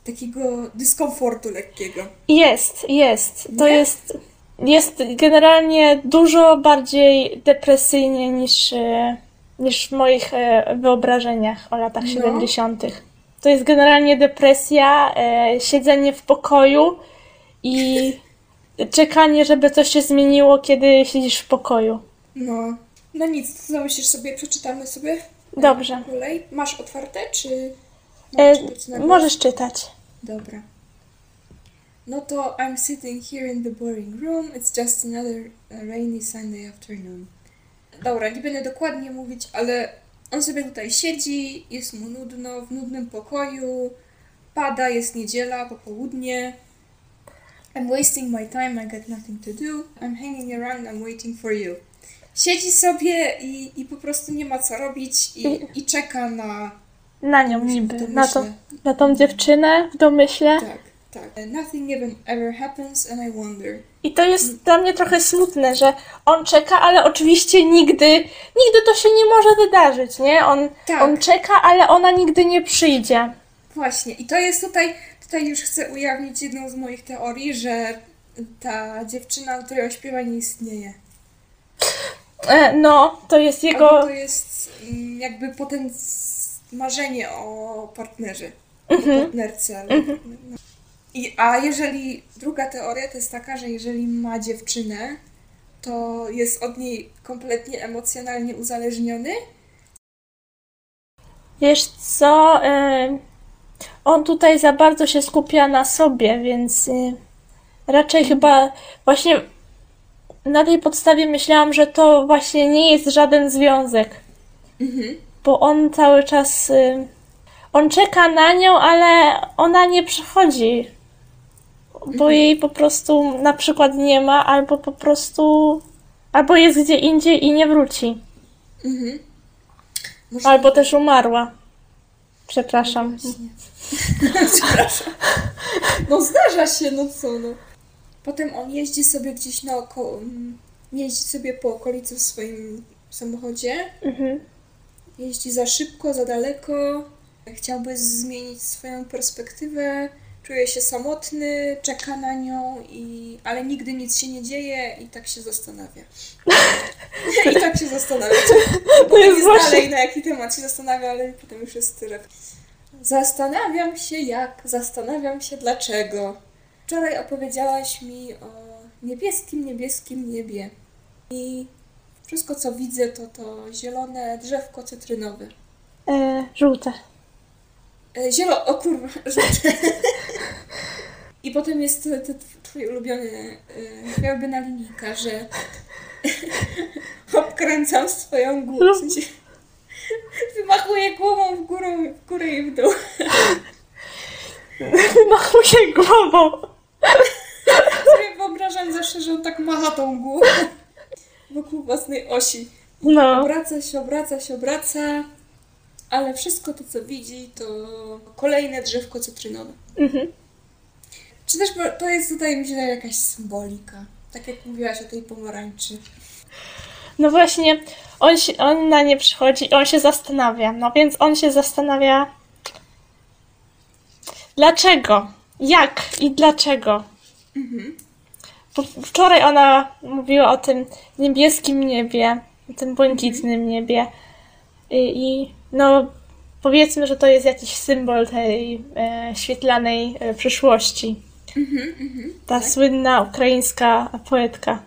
takiego dyskomfortu lekkiego. Jest, jest. To Nie? jest, jest generalnie dużo bardziej depresyjnie niż, e, niż w moich e, wyobrażeniach o latach No. 70. To jest generalnie depresja, e, siedzenie w pokoju i czekanie, żeby coś się zmieniło, kiedy siedzisz w pokoju. No. No nic, to zamyślisz sobie, przeczytamy sobie. Dobrze. Kolej. Masz otwarte, czy. E, na głos? możesz czytać. Dobra. No to I'm sitting here in the boring room. It's just another uh, rainy Sunday afternoon. Dobra, nie będę dokładnie mówić, ale on sobie tutaj siedzi, jest mu nudno, w nudnym pokoju, pada, jest niedziela, popołudnie. I'm wasting my time, I got nothing to do. I'm hanging around, I'm waiting for you. Siedzi sobie i, i po prostu nie ma co robić i, i czeka na... Na nią niby, na, to, na tą dziewczynę w domyśle. Tak, tak. Nothing ever happens and I wonder. I to jest dla mnie trochę smutne, że on czeka, ale oczywiście nigdy, nigdy to się nie może wydarzyć, nie? On, Tak. on czeka, ale ona nigdy nie przyjdzie. Właśnie, i to jest tutaj, tutaj już chcę ujawnić jedną z moich teorii, że ta dziewczyna, która ją śpiewa, nie istnieje. E, no, to jest Albo jego... to jest mm, jakby potem marzenie o partnerze, Mhm. o partnerce. Ale, no. I, a jeżeli, druga teoria to jest taka, że jeżeli ma dziewczynę, to jest od niej kompletnie emocjonalnie uzależniony. Wiesz co, e, on tutaj za bardzo się skupia na sobie, więc e, raczej chyba właśnie na tej podstawie myślałam, że to właśnie nie jest żaden związek. Bo on cały czas. y, On czeka na nią, ale ona nie przychodzi. Bo jej po prostu na przykład nie ma, albo po prostu. Albo jest gdzie indziej i nie wróci. Może Albo też umarła. Przepraszam. Przepraszam. No zdarza się, no co no. Potem on jeździ sobie gdzieś naokoło, mm, jeździ sobie po okolicy w swoim samochodzie. Mhm. Jeździ za szybko, za daleko. chciałby zmienić swoją perspektywę, czuje się samotny, czeka na nią, i, ale nigdy nic się nie dzieje i tak się zastanawia. I tak się zastanawia. Potem jest jest właśnie- dalej na jaki temat się zastanawia, ale potem już jest tyle. Zastanawiam się jak, zastanawiam się dlaczego. Wczoraj opowiedziałaś mi o niebieskim, niebieskim niebie. I wszystko co widzę to to zielone drzewko cytrynowe. E, żółte. E, Zielo, o kurwa, żółte. I potem jest ten ten twój ulubiony e, wełbiana linijka, że obkręcam swoją głowę. W sensie, wymachuję głową w górę, w górę i w dół. Machuję głową. Sobie wyobrażam zawsze, że on tak macha tą głową wokół własnej osi. No. Obraca się, obraca się, obraca, ale wszystko to, co widzi, to kolejne drzewko cytrynowe. Mhm. Czy też to jest, wydaje mi się, jakaś symbolika. Tak jak mówiłaś o tej pomarańczy. No właśnie, on, się, on na nie przychodzi, on się zastanawia. No więc on się zastanawia, dlaczego, jak i dlaczego. Bo Wczoraj ona mówiła o tym niebieskim niebie, o tym błękitnym niebie. I, i no powiedzmy, że to jest jakiś symbol tej e, świetlanej e, przyszłości. Ta słynna ukraińska poetka.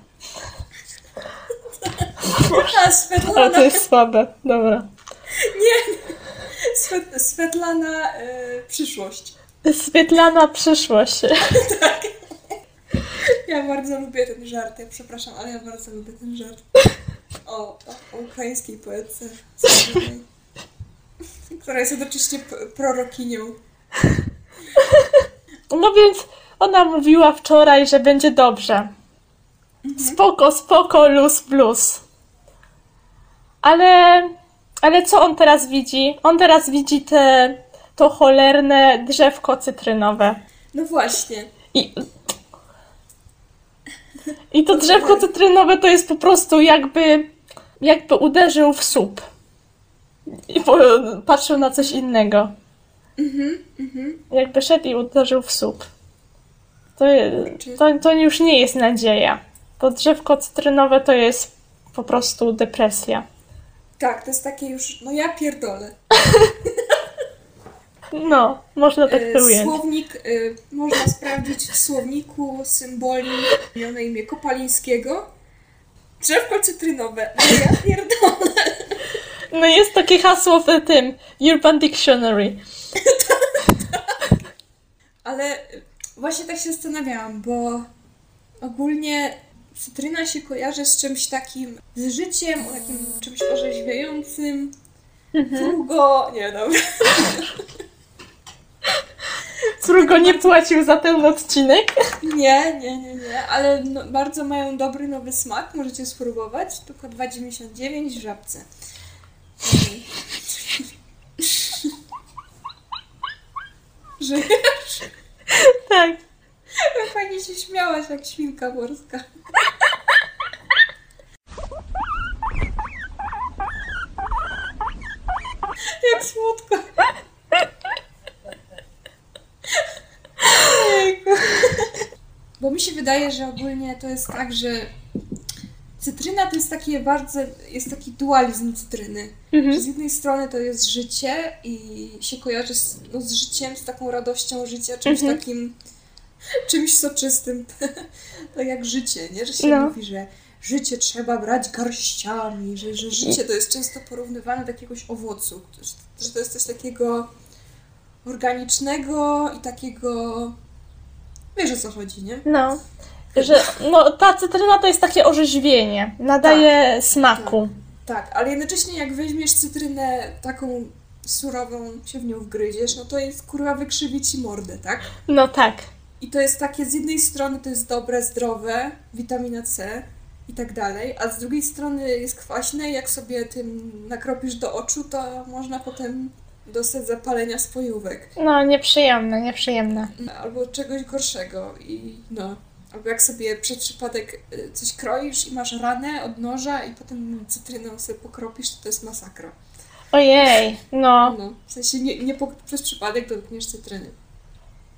A, O, to jest słabe. Dobra. Svet, Svetlana e, przyszłość. Świetlana przyszłość. Ja bardzo lubię ten żart, ja przepraszam, ale ja bardzo lubię ten żart. O, o, o ukraińskiej poetce, która jest jednocześnie prorokinią. No więc ona mówiła wczoraj, że będzie dobrze. Spoko, spoko, luz, blues. Ale, ale co on teraz widzi? On teraz widzi te, to cholerne drzewko cytrynowe. No właśnie. I, I to drzewko cytrynowe to jest po prostu jakby, jakby uderzył w słup. I po, patrzył na coś innego. Jakby szedł i uderzył w słup. To, to, to już nie jest nadzieja. To drzewko cytrynowe to jest po prostu depresja. Tak, to jest takie już, no ja pierdolę. No, można tak E, to ująć. Słownik, e, można sprawdzić w słowniku symboli na imię Kopalińskiego. Drzewko cytrynowe. No ja pierdolę. No jest takie hasło w tym Urban Dictionary. Ale e, właśnie tak się zastanawiałam, bo ogólnie cytryna się kojarzy z czymś takim, z życiem, o takim czymś orzeźwiającym. Frugo, nie dobra. Którego nie płacił za ten odcinek. Nie, nie, nie, nie, ale no, bardzo mają dobry nowy smak, możecie spróbować. Tylko 2,99 w żabce. Żyjesz? Tak. Fajnie się śmiałaś jak świnka morska. Jak słodko. Ojejku. Bo mi się wydaje, że ogólnie to jest tak, że cytryna to jest takie bardzo, jest taki dualizm cytryny. Że z jednej strony to jest życie i się kojarzy z, no, z życiem, z taką radością życia, czymś takim, czymś soczystym. tak jak życie, nie? Że się No. mówi, że życie trzeba brać garściami, że, że życie to jest często porównywane do jakiegoś owocu, że to jest coś takiego organicznego i takiego... Wiesz o co chodzi, nie? No. Że no, ta cytryna to jest takie orzeźwienie. Nadaje smaku. Tak, ale jednocześnie jak weźmiesz cytrynę taką surową, się w nią wgryziesz, no to jest kurwa wykrzywi ci mordę, tak? No tak. I to jest takie, z jednej strony to jest dobre, zdrowe, witamina C i tak dalej, a z drugiej strony jest kwaśne i jak sobie tym nakropisz do oczu, to można potem dostać zapalenia spojówek. No, nieprzyjemne, nieprzyjemne. Albo czegoś gorszego i no... Albo jak sobie przez przypadek y, coś kroisz i masz ranę od noża i potem cytryną sobie pokropisz, to to jest masakra. Ojej, no, No, w sensie nie, nie po, przez przypadek dotkniesz cytryny.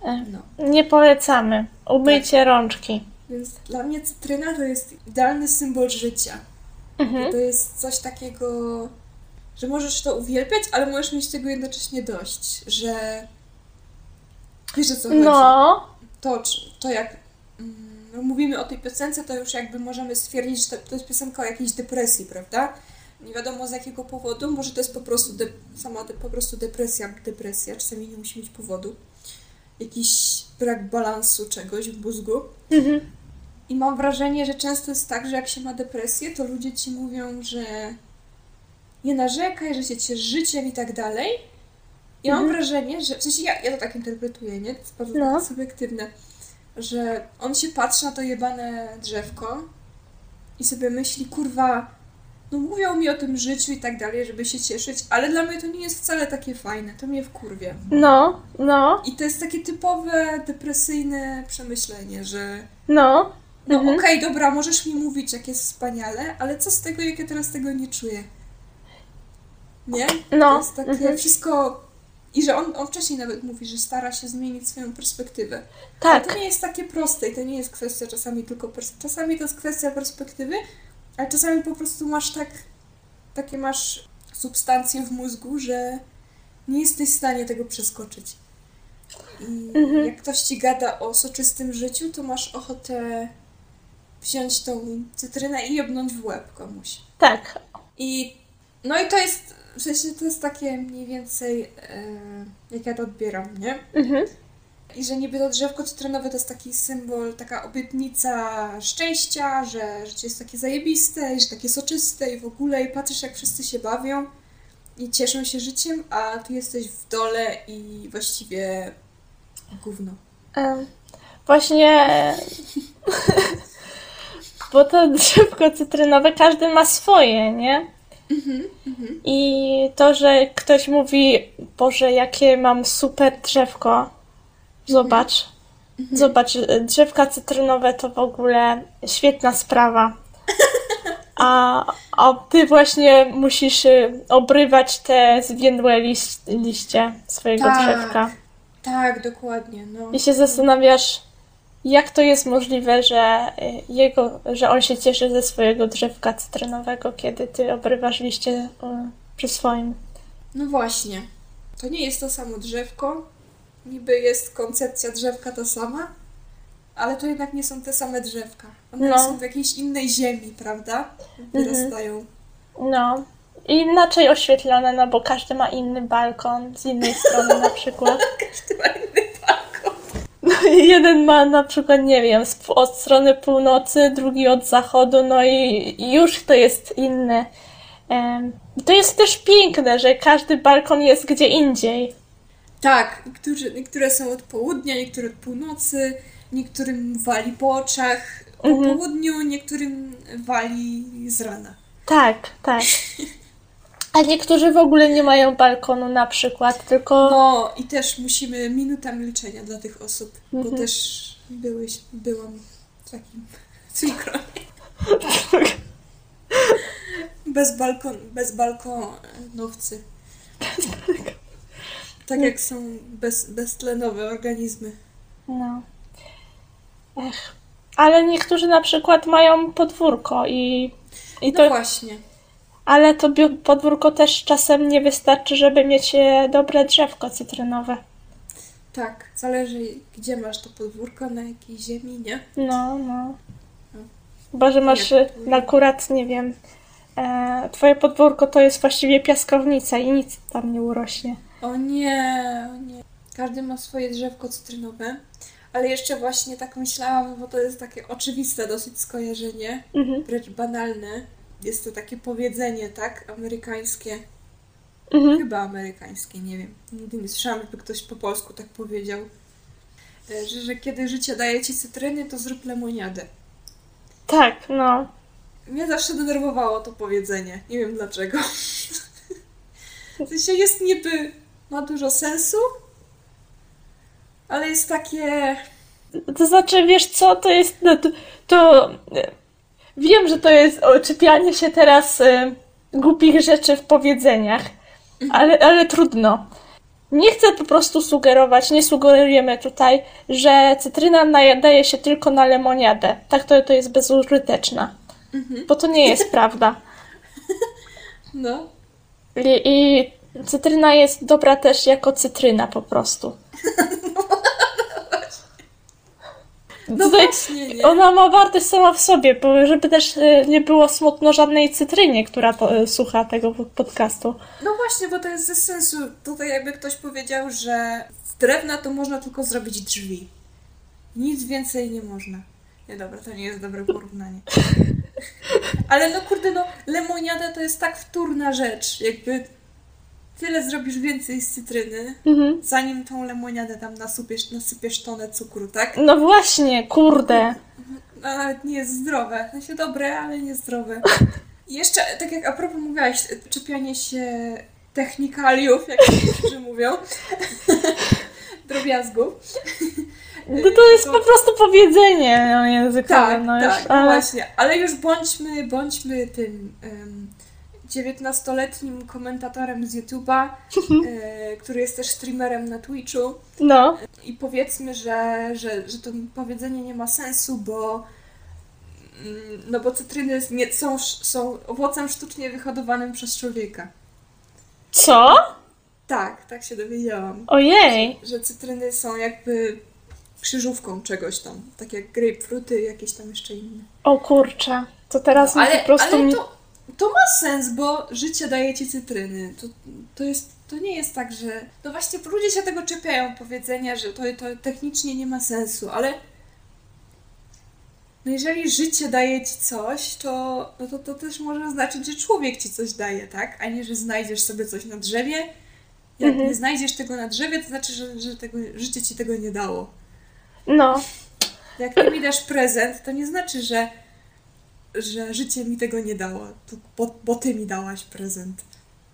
E. No. nie polecamy. Umyjcie rączki. Więc dla mnie cytryna to jest idealny symbol życia. Mhm. To jest coś takiego, że możesz to uwielbiać, ale możesz mieć tego jednocześnie dość, że wiesz o co chodzi. No, To, to jak mm, no mówimy o tej piosence, to już jakby możemy stwierdzić, że to, to jest piosenka o jakiejś depresji, prawda? Nie wiadomo z jakiego powodu, może to jest po prostu de, sama de, po prostu depresja, depresja, czasami nie musi mieć powodu. Jakiś brak balansu czegoś w mózgu. mhm. I mam wrażenie, że często jest tak, że jak się ma depresję, to ludzie ci mówią, że nie narzekaj, że się ciesz życiem i tak dalej. I mam wrażenie, że w sensie ja, ja to tak interpretuję, nie? To jest bardzo No. takie subiektywne, że on się patrzy na to jebane drzewko i sobie myśli, kurwa, no mówią mi o tym życiu i tak dalej, żeby się cieszyć, ale dla mnie to nie jest wcale takie fajne, to mnie wkurwia. no, no, I to jest takie typowe, depresyjne przemyślenie, że no. no Mhm. okej, dobra, możesz mi mówić, jak jest wspaniale, ale co z tego, jak ja teraz tego nie czuję? Nie? No, To jest takie mhm. wszystko... I że on, on wcześniej nawet mówi, że stara się zmienić swoją perspektywę. Ale Tak, to nie jest takie proste i to nie jest kwestia czasami tylko... Pers- czasami to jest kwestia perspektywy, ale czasami po prostu masz tak... Takie masz substancje w mózgu, że nie jesteś w stanie tego przeskoczyć. I Mhm. jak ktoś ci gada o soczystym życiu, to masz ochotę wziąć tą cytrynę i jebnąć w łeb komuś. tak. I no i to jest, w sensie to jest takie mniej więcej, e, jak ja to odbieram, nie? Mhm. I że niby to drzewko cytrynowe to jest taki symbol, taka obietnica szczęścia, że życie jest takie zajebiste i że takie soczyste i w ogóle i patrzysz jak wszyscy się bawią i cieszą się życiem, a ty jesteś w dole i właściwie gówno. Em, Właśnie, bo to drzewko cytrynowe każdy ma swoje, nie? I to, że ktoś mówi, Boże, jakie mam super drzewko, zobacz, zobacz, drzewka cytrynowe to w ogóle świetna sprawa. A, a ty właśnie musisz y, obrywać te zwiędłe liś, liście swojego Tak. drzewka. Tak, dokładnie, no. I się zastanawiasz, jak to jest możliwe, że y, jego, że on się cieszy ze swojego drzewka cytrynowego, kiedy ty obrywasz liście y, przy swoim. No właśnie. To nie jest to samo drzewko. Niby jest koncepcja drzewka ta sama, ale to jednak nie są te same drzewka. One No. są w jakiejś innej ziemi, prawda? Wyrastają. No. I inaczej oświetlone, no bo każdy ma inny balkon z innej strony na przykład. Każdy ma inny balkon. Jeden ma na przykład, nie wiem, od strony północy, drugi od zachodu, no i już to jest inny. Em, To jest też piękne, że każdy balkon jest gdzie indziej. Tak, niektórzy, niektóre są od południa, niektóre od północy, niektórym wali po oczach po Mhm. południu, niektórym wali z rana. Tak, tak. A niektórzy w ogóle nie mają balkonu na przykład, tylko No i też musimy minuta milczenia dla tych osób, Mhm. bo też byłeś, byłam w takim synkronie. Bez balkon, bez balkonowcy. Tak jak są bez, beztlenowe organizmy. no. Ech. Ale niektórzy na przykład mają podwórko i, i No to, właśnie. Ale to podwórko też czasem nie wystarczy, żeby mieć e, dobre drzewko cytrynowe. Tak, zależy gdzie masz to podwórko, na jakiej ziemi, nie? No, no. Chyba, że masz Nie. e, akurat, nie wiem, e, twoje podwórko to jest właściwie piaskownica i nic tam nie urośnie. O nie, o nie. Każdy ma swoje drzewko cytrynowe. Ale jeszcze właśnie tak myślałam, bo to jest takie oczywiste dosyć skojarzenie, Mhm. wręcz banalne. Jest to takie powiedzenie, tak? Amerykańskie. Mhm. Chyba amerykańskie, nie wiem. Nigdy nie słyszałam, żeby ktoś po polsku tak powiedział. E, Że, że kiedy życie daje ci cytryny, to zrób lemoniadę. Tak, no. Mnie zawsze denerwowało to powiedzenie. Nie wiem dlaczego. W sensie jest niby, ma dużo sensu, ale jest takie... To znaczy, wiesz co, to jest, no, to, to wiem, że to jest oczepianie się teraz e, głupich rzeczy w powiedzeniach, ale, ale trudno. Nie chcę po prostu sugerować, nie sugerujemy tutaj, że cytryna nadaje się tylko na lemoniadę. Tak to, to jest bezużyteczna. Bo to nie jest prawda. No. I, I cytryna jest dobra też jako cytryna po prostu. No Tutaj właśnie, nie? ona ma wartość sama w sobie, bo żeby też e, nie było smutno żadnej cytrynie, która e, słucha tego podcastu. No właśnie, bo to jest ze sensu. Tutaj jakby ktoś powiedział, że z drewna to można tylko zrobić drzwi. Nic więcej nie można. Nie, dobra, to nie jest dobre porównanie. Ale no kurde, no lemoniada to jest tak wtórna rzecz. Jakby tyle zrobisz więcej z cytryny, Mhm. zanim tą lemoniadę tam nasypiesz, nasypiesz tonę cukru, tak? No właśnie, kurde. No, nawet nie jest zdrowe. No się dobre, ale niezdrowe. I jeszcze, tak jak a propos mówiłaś, czepianie się technikaliów, jak niektórzy mówią, drobiazgów. No to jest po prostu powiedzenie no, językowe, Tak, no tak, już, no ale... właśnie. Ale już bądźmy, bądźmy tym um, 19-letnim komentatorem z YouTube'a, e, który jest też streamerem na Twitchu. No, I powiedzmy, że, że, że to powiedzenie nie ma sensu, bo mm, no bo cytryny nie, są, są owocem sztucznie wyhodowanym przez człowieka. co? Tak, tak się dowiedziałam. Ojej. Że cytryny są jakby krzyżówką czegoś tam. Tak jak grapefruity, jakieś tam jeszcze inne. O kurczę, to teraz No, ale po prostu ale to, to ma sens, bo życie daje ci cytryny. To, to, jest, to nie jest tak, że. No właśnie, ludzie się tego czepiają, powiedzenia, że to, to technicznie nie ma sensu, ale. No jeżeli życie daje ci coś, to, no to to też może znaczyć, że człowiek ci coś daje, tak? A nie, że znajdziesz sobie coś na drzewie. Jak Mhm. nie znajdziesz tego na drzewie, to znaczy, że, że tego, życie ci tego nie dało. No, Jak ty mi dasz prezent, to nie znaczy, że, że życie mi tego nie dało, to, bo, bo ty mi dałaś prezent.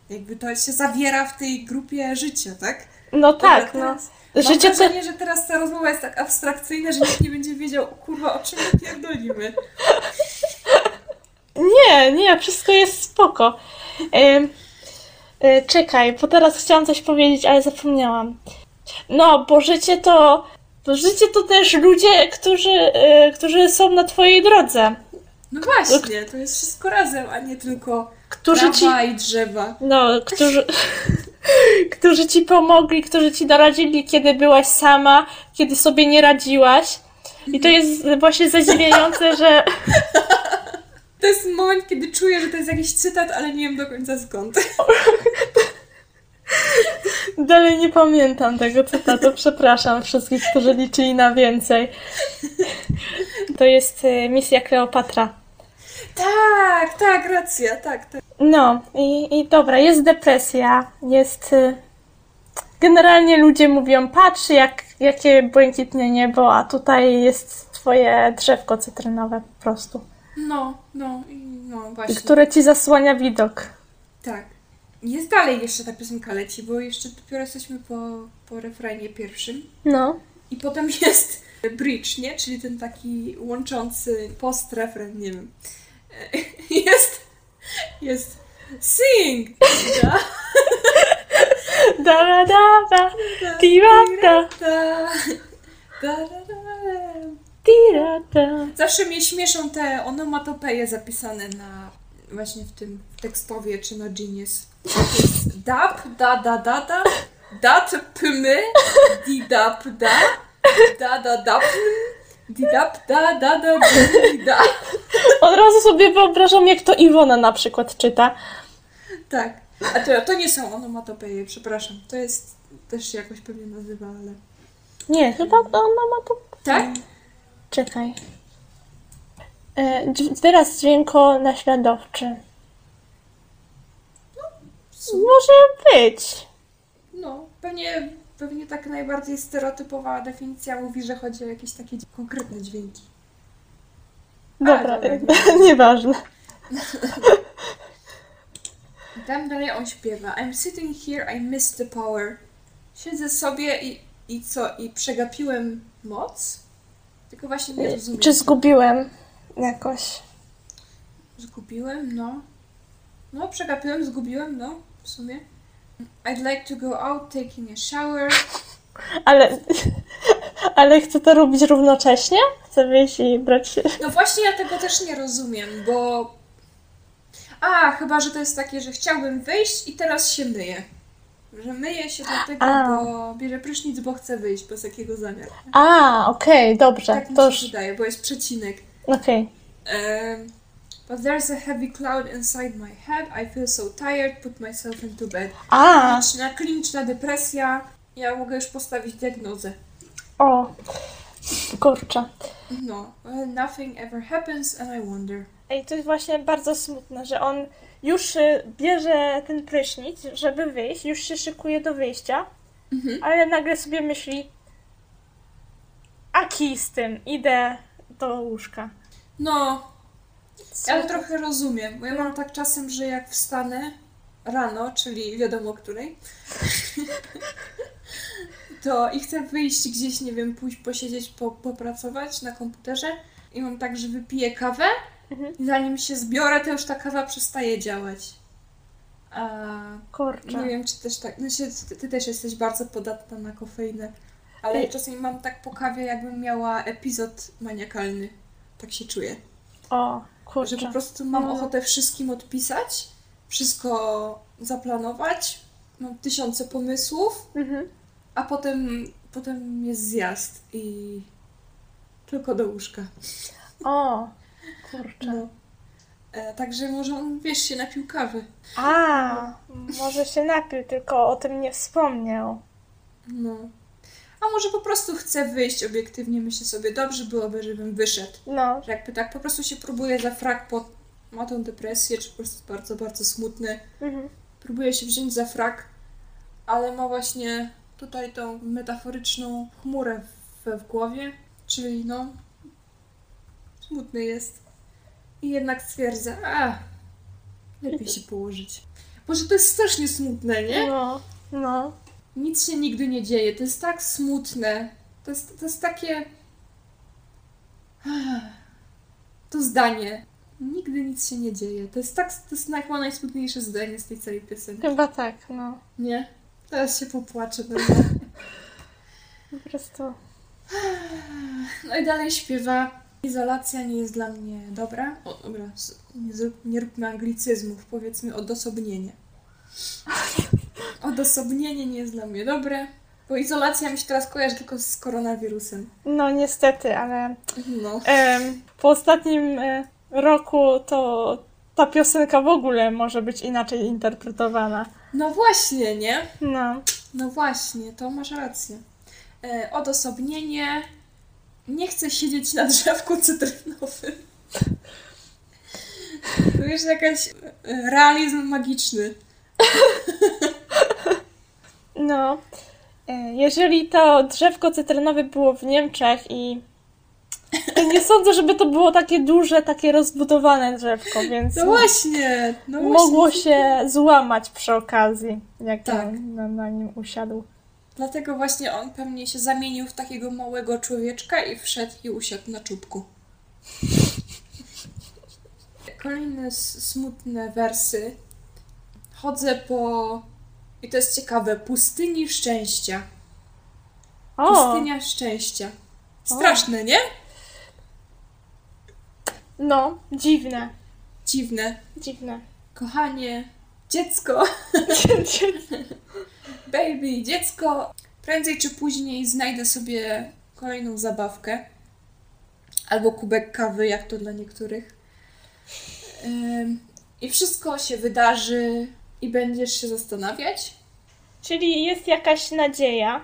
Jakby to się zawiera w tej grupie życia, tak? no Dobra, tak, no. Mam Życie to... wrażenie, że teraz ta rozmowa jest tak abstrakcyjna, że nikt nie będzie wiedział, kurwa, o czym my pierdolimy. Nie, nie, wszystko jest spoko. Ym, y, czekaj, bo teraz chciałam coś powiedzieć, ale zapomniałam. No, bo życie to... Bo życie to też ludzie, którzy, y, którzy są na twojej drodze. No właśnie, to jest wszystko razem, a nie tylko Którzy ci... i drzewa. No, którzy, którzy ci pomogli, którzy ci doradzili, kiedy byłaś sama, kiedy sobie nie radziłaś. I to jest właśnie zadziwiające, że To jest moment, kiedy czuję, że to jest jakiś cytat, ale nie wiem do końca skąd. dalej nie pamiętam tego cytatu. Przepraszam wszystkich, którzy liczyli na więcej. To jest e, misja Kleopatra. Tak, tak, racja, tak, tak. No, i, i dobra, jest depresja, jest. y, Generalnie ludzie mówią, patrz, jak, jakie błękitne niebo, a tutaj jest twoje drzewko cytrynowe po prostu. No, no, i no właśnie. które ci zasłania widok. Tak. Jest dalej jeszcze ta piosenka leci, bo jeszcze dopiero jesteśmy po, po refrenie pierwszym. No. I potem jest bridge, nie? Czyli ten taki łączący post-refren, nie wiem. Jest, jest. Sing! Da, Da da da da, di da da, da, da, da, da. da da. Zawsze mnie śmieszą te onomatopeje zapisane na właśnie w tym tekstowie czy na Genius. Dap, da, da, da, da, dat, pymy, di, dap, da, da, da, dap, di, dap, da, da, da, da. Od razu sobie wyobrażam, jak to Iwona na przykład czyta. Tak. A to, to nie są onomatopeje, przepraszam. To jest też się jakoś pewnie nazywa, ale... Nie, chyba ona ma to. Tak? Czekaj. E, wyraz dźwięko naśladowczy. Może być. No, pewnie, pewnie tak najbardziej stereotypowa definicja mówi, że chodzi o jakieś takie konkretne dźwięki. Dobra, dobra, nieważne. Tam dalej on śpiewa I'm sitting here, I miss the power. Siedzę sobie i, i co? I przegapiłem moc? Tylko właśnie nie rozumiem. Czy zgubiłem jakoś? Zgubiłem? No. No, przegapiłem, zgubiłem, no. W sumie. I'd like to go out taking a shower. Ale, ale chcę to robić równocześnie? Chcę wyjść i brać się... No właśnie ja tego też nie rozumiem, bo... A, chyba, że to jest takie, że chciałbym wyjść i teraz się myję. Że myję się dlatego, A. bo bierze prysznic, bo chcę wyjść bez jakiego zamiaru. A, okej, dobrze. Tak mi to się już... wydaje, bo jest przecinek. Okej. Um, but there's a heavy cloud inside my head. I feel so tired. Put myself into bed. A, Kliniczna, kliniczna depresja. Ja mogę już postawić diagnozę. o. Kurczę. No. Well, nothing ever happens and I wonder. Ej, to jest właśnie bardzo smutne, że on już y, bierze ten prysznic, żeby wyjść, już się szykuje do wyjścia, Mhm. ale nagle sobie myśli a kij z tym, idę do łóżka. No. Ja trochę rozumiem, bo ja mam tak czasem, że jak wstanę rano, czyli wiadomo której, to i chcę wyjść gdzieś, nie wiem, pójść posiedzieć, po, popracować na komputerze i mam tak, że wypiję kawę Mhm. i zanim się zbiorę, to już ta kawa przestaje działać. A Kurczę. nie wiem, czy też tak, no się, ty, ty też jesteś bardzo podatna na kofeinę, ale Ej. czasami mam tak po kawie, jakbym miała epizod maniakalny. Tak się czuję. O, Że kurczę. po prostu mam No. ochotę wszystkim odpisać, wszystko zaplanować, mam tysiące pomysłów, Mhm. a potem, potem jest zjazd i tylko do łóżka. O, kurczę. No. E, także może on, wiesz, się napił kawy. A, może się napił, tylko o tym nie wspomniał. No. A może po prostu chce wyjść obiektywnie, myślę sobie, dobrze byłoby, żebym wyszedł. No, Że jakby tak po prostu się próbuje za frak, po, ma tą depresję, czy po prostu jest bardzo, bardzo smutny. mhm. próbuje się wziąć za frak, ale ma właśnie tutaj tą metaforyczną chmurę w, w głowie, czyli no, smutny jest. I jednak stwierdza, a, lepiej się położyć. Może to jest strasznie smutne, nie? no, no. Nic się nigdy nie dzieje, to jest tak smutne. To jest, to jest takie... To zdanie. Nigdy nic się nie dzieje. To jest tak, to jest chyba najsmutniejsze zdanie z tej całej piosenki. Chyba tak, no. Nie? Teraz się popłaczę. Po prostu. No i dalej śpiewa. Izolacja nie jest dla mnie dobra. O, dobra, nie, zrób, nie róbmy anglicyzmów, powiedzmy odosobnienie. Odosobnienie nie jest dla mnie dobre, bo izolacja mi się teraz kojarzy tylko z koronawirusem. No niestety, ale No. em, po ostatnim e, roku to ta piosenka w ogóle może być inaczej interpretowana. No właśnie, nie? No. No właśnie, to masz rację. E, odosobnienie. Nie chcę siedzieć na drzewku cytrynowym. To jest jakaś e, realizm magiczny. No. E, Jeżeli to drzewko cytrynowe było w Niemczech i nie sądzę, żeby to było takie duże, takie rozbudowane drzewko, więc No właśnie, no właśnie. mogło się złamać przy okazji, jak Tak. na, na nim usiadł. Dlatego właśnie on pewnie się zamienił w takiego małego człowieczka i wszedł i usiadł na czubku. Kolejne smutne wersy. Chodzę po... I to jest ciekawe. Pustyni szczęścia. O, Pustynia szczęścia. Straszne, nie? no, dziwne, Dziwne. dziwne. Kochanie, dziecko, baby, dziecko. Prędzej czy później znajdę sobie kolejną zabawkę. Albo kubek kawy, jak to dla niektórych. I wszystko się wydarzy i będziesz się zastanawiać. Czyli jest jakaś nadzieja,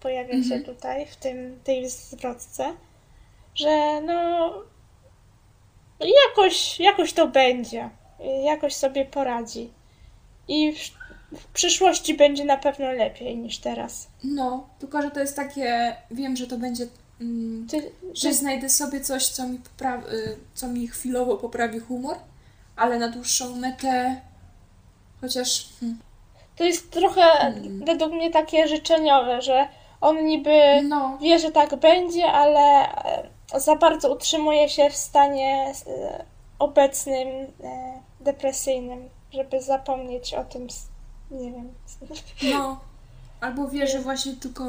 pojawia się Mhm. tutaj w tym, tej zwrotce, że no jakoś, jakoś to będzie, jakoś sobie poradzi. I w, w przyszłości będzie na pewno lepiej niż teraz. No, tylko że to jest takie, wiem, że to będzie, mm, Ty, że znajdę sobie coś, co mi, co mi chwilowo poprawi humor, ale na dłuższą metę, chociaż hmm, to jest trochę Hmm. według mnie takie życzeniowe, że on niby no, wie, że tak będzie, ale e, za bardzo utrzymuje się w stanie e, obecnym, e, depresyjnym, żeby zapomnieć o tym, Nie wiem. No, albo wie, że właśnie tylko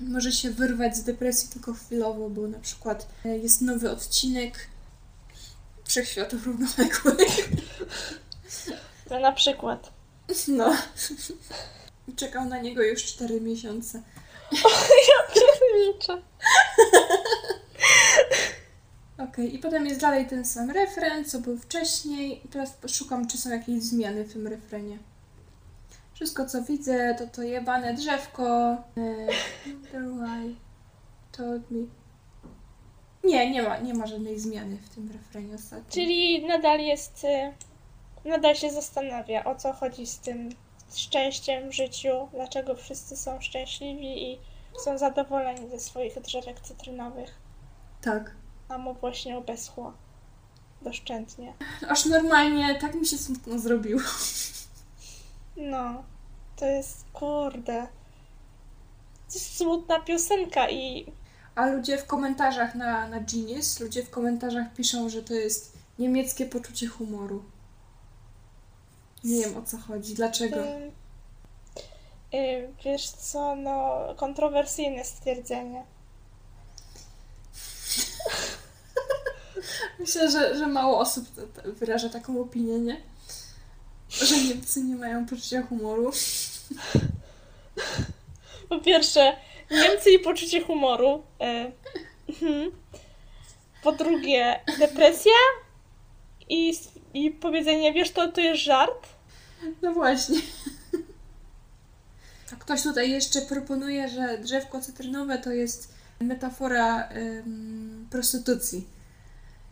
może się wyrwać z depresji tylko chwilowo, bo na przykład jest nowy odcinek Wszechświatów Równoległych. No, na przykład. No. Czekał na niego już 4 miesiące. Piernicze. Okej, i potem jest dalej ten sam refren, co był wcześniej. I teraz szukam, czy są jakieś zmiany w tym refrenie. Wszystko, co widzę, to to jebane drzewko. E, why told me. Nie, nie ma, nie ma żadnej zmiany w tym refrenie ostatnim. Czyli nadal jest. Nadal się zastanawia, o co chodzi z tym szczęściem w życiu, dlaczego wszyscy są szczęśliwi i są zadowoleni ze swoich drzewek cytrynowych. Tak. A mu właśnie obeschło. Doszczętnie. Aż normalnie tak mi się smutno zrobiło. No, to jest kurde. To jest smutna piosenka i A ludzie w komentarzach na, na Genius, ludzie w komentarzach piszą, że to jest niemieckie poczucie humoru. Nie wiem o co chodzi, dlaczego. Ym, y, wiesz co, no, kontrowersyjne stwierdzenie. Myślę, że, że mało osób wyraża taką opinię, nie? Że Niemcy nie mają poczucia humoru. Po pierwsze, Niemcy i poczucie humoru. y, mhm. Po drugie, depresja i, i powiedzenie, wiesz, to, to jest żart. No właśnie. Ktoś tutaj jeszcze proponuje, że drzewko cytrynowe to jest metafora ym, prostytucji. Nie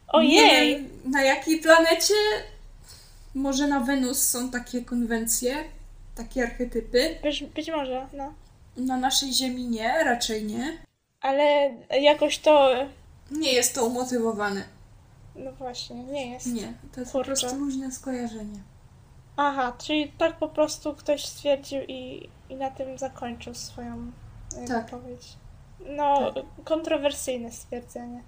Ojej! wiem, na jakiej planecie? Może na Wenus są takie konwencje, takie archetypy. Być, być może, no. Na naszej Ziemi nie, raczej nie. Ale jakoś to. Nie jest to umotywowane. No właśnie, nie jest. Nie, to jest po Kurczę. prostu luźne skojarzenie. Aha, czyli tak po prostu ktoś stwierdził i, i na tym zakończył swoją y, Tak. wypowiedź. No, kontrowersyjne stwierdzenie.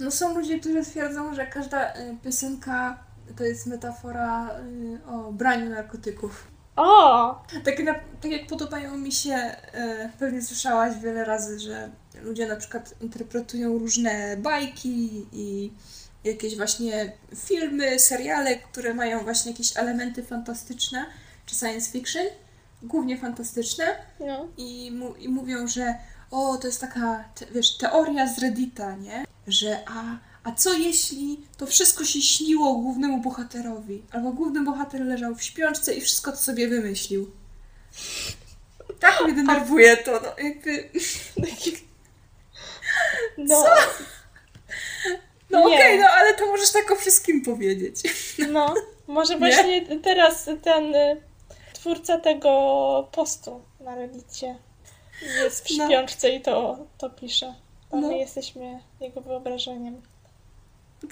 No są ludzie, którzy twierdzą, że każda y, piosenka to jest metafora y, o braniu narkotyków. O! Tak, na, tak jak podobają mi się, pewnie słyszałaś wiele razy, że ludzie na przykład interpretują różne bajki i jakieś właśnie filmy, seriale, które mają właśnie jakieś elementy fantastyczne, czy science fiction, głównie fantastyczne No. i, mu, i mówią, że o, to jest taka, te, wiesz, teoria z Reddita, nie? Że a, a co jeśli to wszystko się śniło głównemu bohaterowi? Albo główny bohater leżał w śpiączce i wszystko to sobie wymyślił. Tak mnie denerwuje to, no jakby... No, No Nie. okej, no ale to możesz tak o wszystkim powiedzieć. no. Może właśnie teraz ten y, twórca tego postu na Reddicie jest w No. śpiączce i to, to pisze. A No. my jesteśmy jego wyobrażeniem.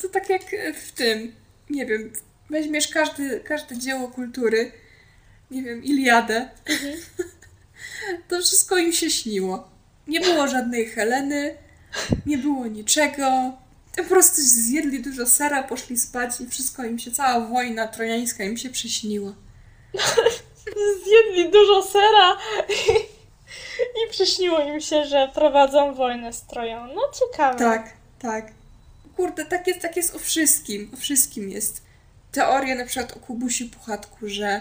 To tak jak w tym, nie wiem, weźmiesz każdy, każde dzieło kultury, nie wiem, Iliadę, to wszystko im się śniło. Nie było żadnej Heleny, nie było niczego. Po prostu zjedli dużo sera, poszli spać i wszystko im się, cała wojna trojańska im się przyśniła. Zjedli dużo sera i, i przyśniło im się, że prowadzą wojnę z Troją. No ciekawe. Tak, tak. Kurde, tak jest, tak jest o wszystkim. O wszystkim jest. Teoria na przykład o Kubusiu Puchatku, że,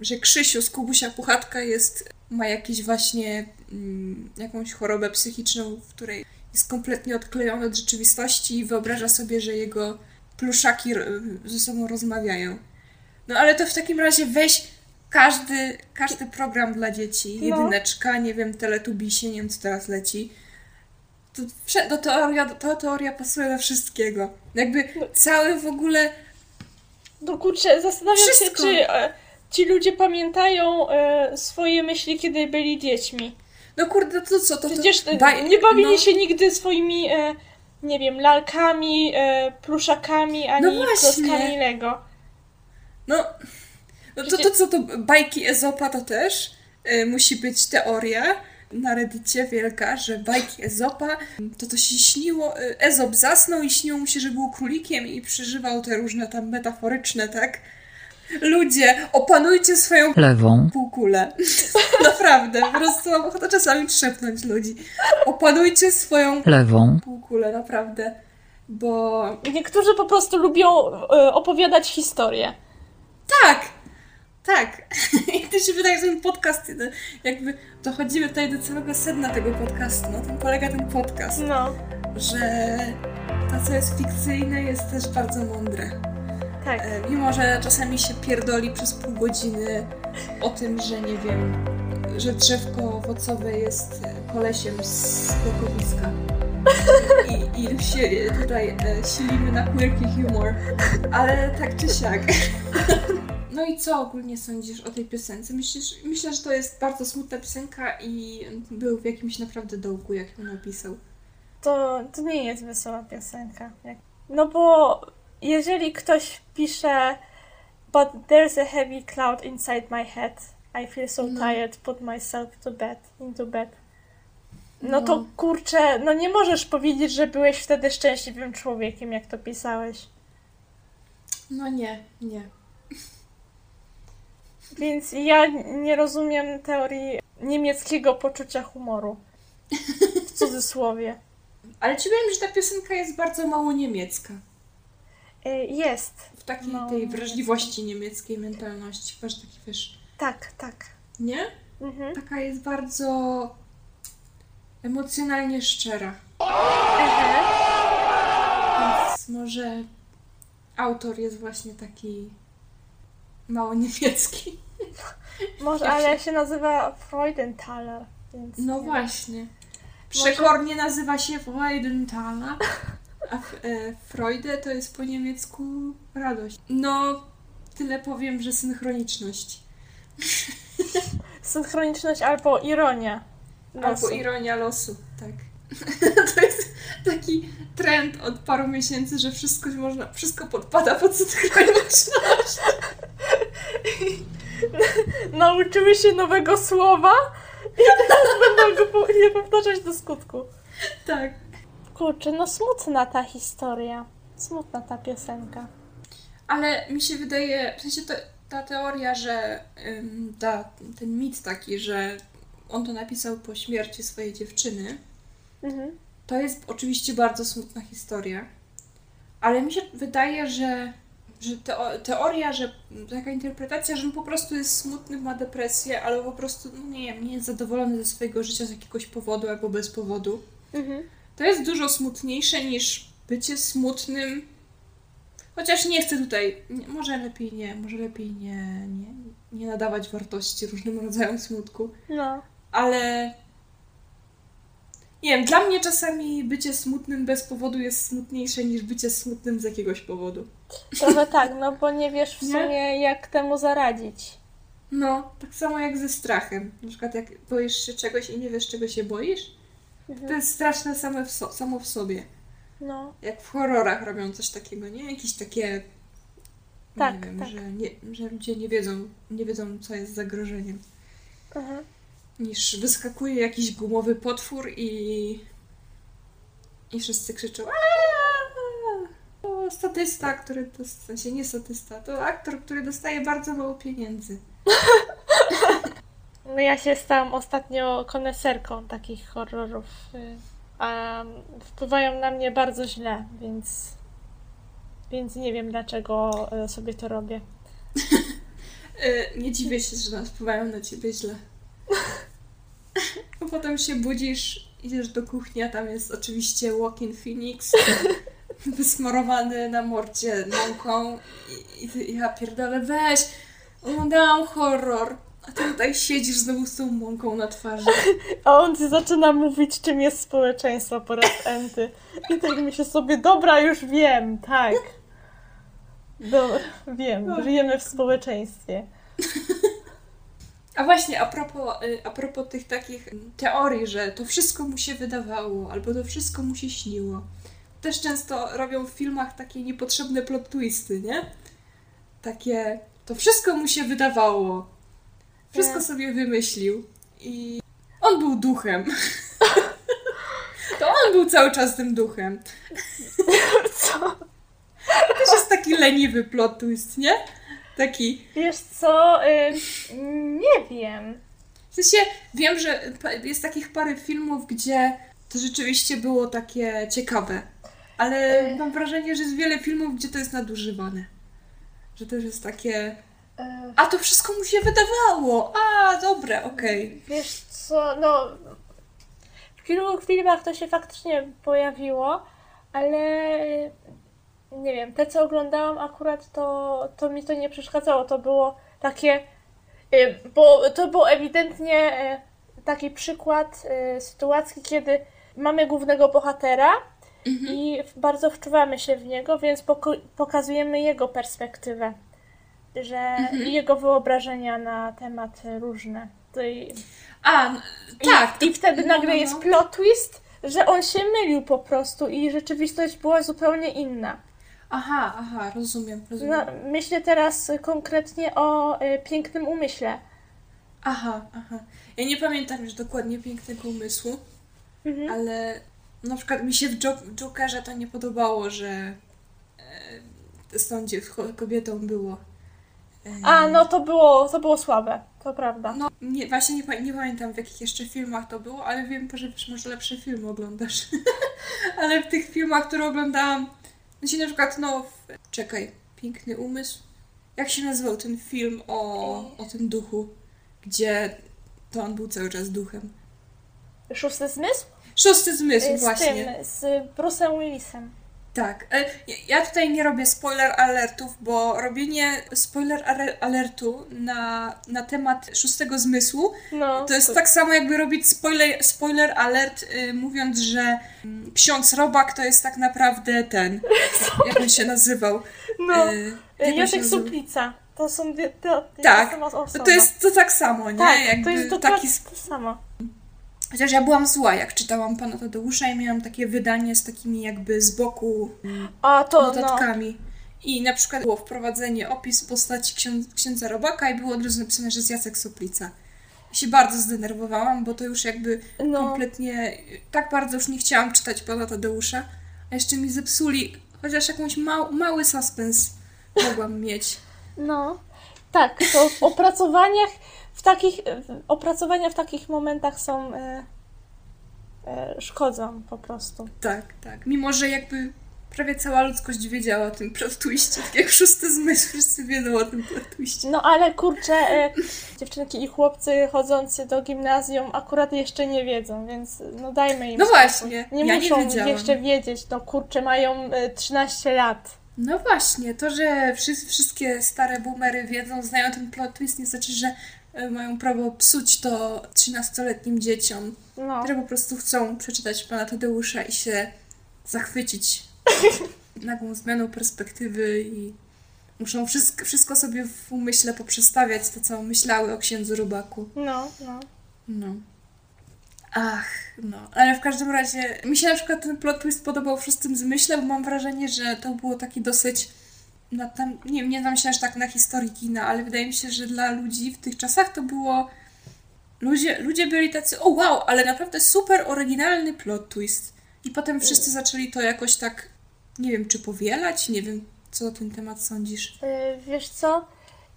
że Krzysiu z Kubusia Puchatka jest, ma jakieś właśnie mm, jakąś chorobę psychiczną, w której jest kompletnie odklejony od rzeczywistości i wyobraża sobie, że jego pluszaki ro- ze sobą rozmawiają. No ale to w takim razie weź każdy, każdy program dla dzieci, No. jedyneczka, nie wiem, Teletubisie, nie wiem co teraz leci. To, to teoria, to teoria pasuje do wszystkiego. Jakby cały w ogóle No kurczę, zastanawiam Wszystko. się, czy e, ci ludzie pamiętają e, swoje myśli, kiedy byli dziećmi. No kurde, to co? To, Przecież to, e, baj- nie bawili no, się nigdy swoimi, e, nie wiem, lalkami, e, pluszakami, ani No klockami Lego. No, no to, to co, to bajki Ezopa to też y, musi być teoria na reddicie wielka, że bajki Ezopa to to się śniło, y, Ezop zasnął i śniło mu się, że był królikiem i przeżywał te różne tam metaforyczne, tak? Ludzie, opanujcie swoją lewą, półkulę. Naprawdę, po prostu mam ochotę czasami trzepnąć ludzi. Opanujcie swoją lewą, półkulę, naprawdę. Bo Niektórzy po prostu lubią e, opowiadać historię. tak, tak. I to się wydaje, że ten podcast, no, jakby dochodzimy tutaj do całego sedna tego podcastu. Na tym polega ten podcast. No, Że to, co jest fikcyjne, jest też bardzo mądre. Tak. E, Mimo, że czasami się pierdoli przez pół godziny o tym, że nie wiem, że drzewko owocowe jest e, kolesiem z blokowiska. I, i się tutaj e, silimy na quirky humor. Ale tak czy siak. No i co ogólnie sądzisz o tej piosence? Myślisz, myślę, że to jest bardzo smutna piosenka i był w jakimś naprawdę dołku, jak ją napisał. To, to nie jest wesoła piosenka. No bo jeżeli ktoś pisze But there's a heavy cloud inside my head. I feel so No. tired, put myself to bed, into bed. No, No. to kurczę, no nie możesz powiedzieć, że byłeś wtedy szczęśliwym człowiekiem, jak to pisałeś. No nie, nie. Więc ja nie rozumiem teorii niemieckiego poczucia humoru. W cudzysłowie. Ale ci powiem, że ta piosenka jest bardzo mało niemiecka. Y, Jest. W takiej No. tej wrażliwości niemieckiej mentalności. Masz taki, wiesz, Tak, tak. nie? Mhm. Taka jest bardzo emocjonalnie szczera. Ehe. Więc może autor jest właśnie taki mało niemiecki. Może, ale się nazywa Freudenthaler. Więc No nie. właśnie. Przekornie nazywa się Freudenthaler, a e, Freude to jest po niemiecku radość. No, tyle powiem, że synchroniczność. Synchroniczność albo ironia. Albo losu. ironia losu, tak. to jest taki trend od paru miesięcy, że wszystko można, wszystko podpada pod synchroniczność. Nauczyły się nowego słowa i teraz będą go powtarzać do skutku. tak. Kurczę, no smutna ta historia. Smutna ta piosenka. Ale mi się wydaje, w sensie to, ta teoria, że ym, ta, ten mit taki, że on to napisał po śmierci swojej dziewczyny, Mhm. to jest oczywiście bardzo smutna historia. Ale mi się wydaje, że, że teo, teoria, że taka interpretacja, że on po prostu jest smutny, ma depresję, ale po prostu, no nie wiem, nie jest zadowolony ze swojego życia z jakiegoś powodu albo bez powodu. Mhm. To jest dużo smutniejsze niż bycie smutnym. Chociaż nie chcę tutaj, nie, może lepiej nie, może lepiej nie, nie, nie nadawać wartości różnym rodzajom smutku, No. ale nie wiem, dla mnie czasami bycie smutnym bez powodu jest smutniejsze niż bycie smutnym z jakiegoś powodu. Trochę tak, no bo nie wiesz w Nie? sumie jak temu zaradzić. No, tak samo jak ze strachem. Na przykład jak boisz się czegoś i nie wiesz czego się boisz, to Mhm. jest straszne same w so, samo w sobie. No. Jak w horrorach robią coś takiego, nie? Jakieś takie. Tak, nie wiem, tak. Że, nie, że ludzie nie wiedzą, nie wiedzą, co jest zagrożeniem. Mhm. Niż wyskakuje jakiś gumowy potwór i. i wszyscy krzyczą. To statysta, który. To, w sensie nie statysta, to aktor, który dostaje bardzo mało pieniędzy. No ja się stałam ostatnio koneserką takich horrorów, y, a wpływają na mnie bardzo źle, więc, więc nie wiem dlaczego y, sobie to robię. Yy, nie dziwię się, że nas wpływają na ciebie źle. A potem się budzisz, idziesz do kuchni, a tam jest oczywiście Walking Phoenix, wysmarowany na morcie mąką i, i ty, ja pierdolę, weź, oglądałam horror, a ty tutaj siedzisz znowu z tą mąką na twarzy. A on ci zaczyna mówić, czym jest społeczeństwo po raz enty. I tak myślę sobie, dobra, już wiem, tak. Dobra, wiem, żyjemy w społeczeństwie. A właśnie, a propos, y, a propos tych takich teorii, że to wszystko mu się wydawało, albo to wszystko mu się śniło. Też często robią w filmach takie niepotrzebne plot twisty, nie? Takie, to wszystko mu się wydawało. Wszystko sobie wymyślił. I on był duchem. To on był cały czas tym duchem. Co? Też jest taki leniwy plot twist, nie? Taki. Wiesz co, y, nie wiem. W sensie wiem, że jest takich parę filmów, gdzie to rzeczywiście było takie ciekawe. Ale mam wrażenie, że jest wiele filmów, gdzie to jest nadużywane. Że to już jest takie. A to wszystko mu się wydawało. A, dobre, okej. Wiesz co, no w kilku filmach to się faktycznie pojawiło, ale nie wiem, te co oglądałam akurat to, to mi to nie przeszkadzało, to było takie, y, bo to był ewidentnie y, taki przykład y, sytuacji, kiedy mamy głównego bohatera i bardzo wczuwamy się w niego, więc poko- pokazujemy jego perspektywę, że i jego wyobrażenia na temat różne. To i- A, tak. i, I wtedy no, nagle no, jest no. plot twist, że on się mylił po prostu i rzeczywistość była zupełnie inna. Aha, aha, rozumiem, rozumiem. No, myślę teraz konkretnie o y, pięknym umyśle. Aha, aha. Ja nie pamiętam już dokładnie pięknego umysłu, Mhm. ale na przykład mi się w Jo- Jokerze to nie podobało, że e, z tą dziew- kobietą było. A, no to było, to było słabe, to prawda. No, nie, właśnie nie, nie pamiętam w jakich jeszcze filmach to było, ale wiem, że wiesz, może lepsze filmy oglądasz. ale w tych filmach, które oglądałam, no się na przykład, no, w, czekaj, Piękny Umysł. Jak się nazywał ten film o, o tym duchu, gdzie to on był cały czas duchem? Szósty zmysł? Szósty zmysł, Y, Z właśnie. tym, z Bruce'em Willisem. Tak. E, ja- tutaj nie robię spoiler alertów, bo robienie spoiler ale- alertu na, na temat szóstego zmysłu No, to jest tak samo jakby robić spoiler, spoiler alert y, mówiąc, że mm, ksiądz Robak to jest tak naprawdę ten, jak on się nazywał. No, Y, się Jacek? Suplica. To są dwie, to, to Tak. To jest to tak samo, nie? tak, jakby to jest taki dokładnie to samo. Chociaż ja byłam zła, jak czytałam Pana Tadeusza i miałam takie wydanie z takimi jakby z boku A to, no, notatkami. I na przykład było wprowadzenie, opis postaci ksiądz, księdza Robaka i było od razu napisane, że jest Jacek Soplica. Ja się bardzo zdenerwowałam, bo to już jakby no. kompletnie... Tak bardzo już nie chciałam czytać Pana Tadeusza, a jeszcze mi zepsuli chociaż jakąś mał, mały suspens mogłam mieć. No, tak, to w opracowaniach w takich, opracowania w takich momentach są, e, e, szkodzą po prostu. Tak, tak. Mimo, że jakby prawie cała ludzkość wiedziała o tym plot twiście, tak jak szósty zmysł, wszyscy wiedzą o tym plot twiście. No ale kurczę, e, dziewczynki i chłopcy chodzący do gimnazjum akurat jeszcze nie wiedzą, więc no dajmy im No spokój. właśnie, Nie ja nie muszą wiedziałam. jeszcze wiedzieć, no kurczę, mają e, 13 lat. No właśnie, to, że wszyscy, wszystkie stare boomery wiedzą, znają ten plot twist, nie znaczy, że e, mają prawo psuć to 13-letnim dzieciom, No, które po prostu chcą przeczytać pana Tadeusza i się zachwycić nagłą zmianą perspektywy i muszą wszystko, wszystko sobie w umyśle poprzestawiać, to co myślały o księdzu Robaku. no, no. No. Ach, no. Ale w każdym razie mi się na przykład ten plot twist podobał w szóstym zmyśle, bo mam wrażenie, że to było taki dosyć na tam, nie, nie znam się aż tak na historii kina, ale wydaje mi się, że dla ludzi w tych czasach to było ludzie, ludzie byli tacy, o wow, ale naprawdę super oryginalny plot twist. I potem wszyscy zaczęli to jakoś tak, nie wiem, czy powielać, nie wiem, co na ten temat sądzisz. E, Wiesz co?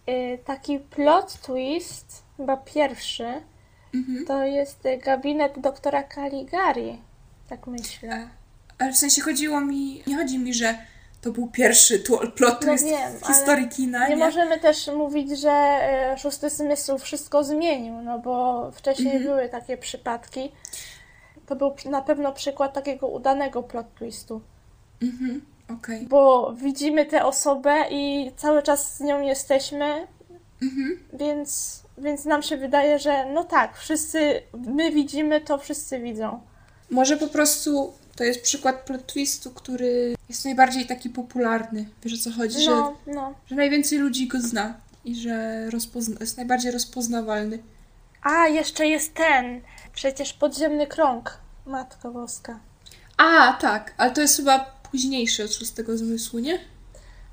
E, Taki plot twist, chyba pierwszy, Mhm. to jest e, gabinet doktora Caligari. Tak myślę. Ale w sensie chodziło mi, nie chodzi mi, że to był pierwszy plot No twist wiem, w historii kina, Nie nie? możemy też mówić, że e, szósty zmysł wszystko zmienił, no bo wcześniej Mhm. były takie przypadki. To był na pewno przykład takiego udanego plot twistu, Mhm, okej. bo widzimy tę osobę i cały czas z nią jesteśmy, Mhm. więc, więc nam się wydaje, że no tak, wszyscy, my widzimy, to wszyscy widzą. Może po prostu to jest przykład plot twistu, który jest najbardziej taki popularny. Wiesz o co chodzi? Że, No, no. że najwięcej ludzi go zna i że rozpozna- jest najbardziej rozpoznawalny. A, jeszcze jest ten, przecież podziemny krąg, Matko Boska. A, tak, ale to jest chyba późniejszy od szóstego zmysłu, nie?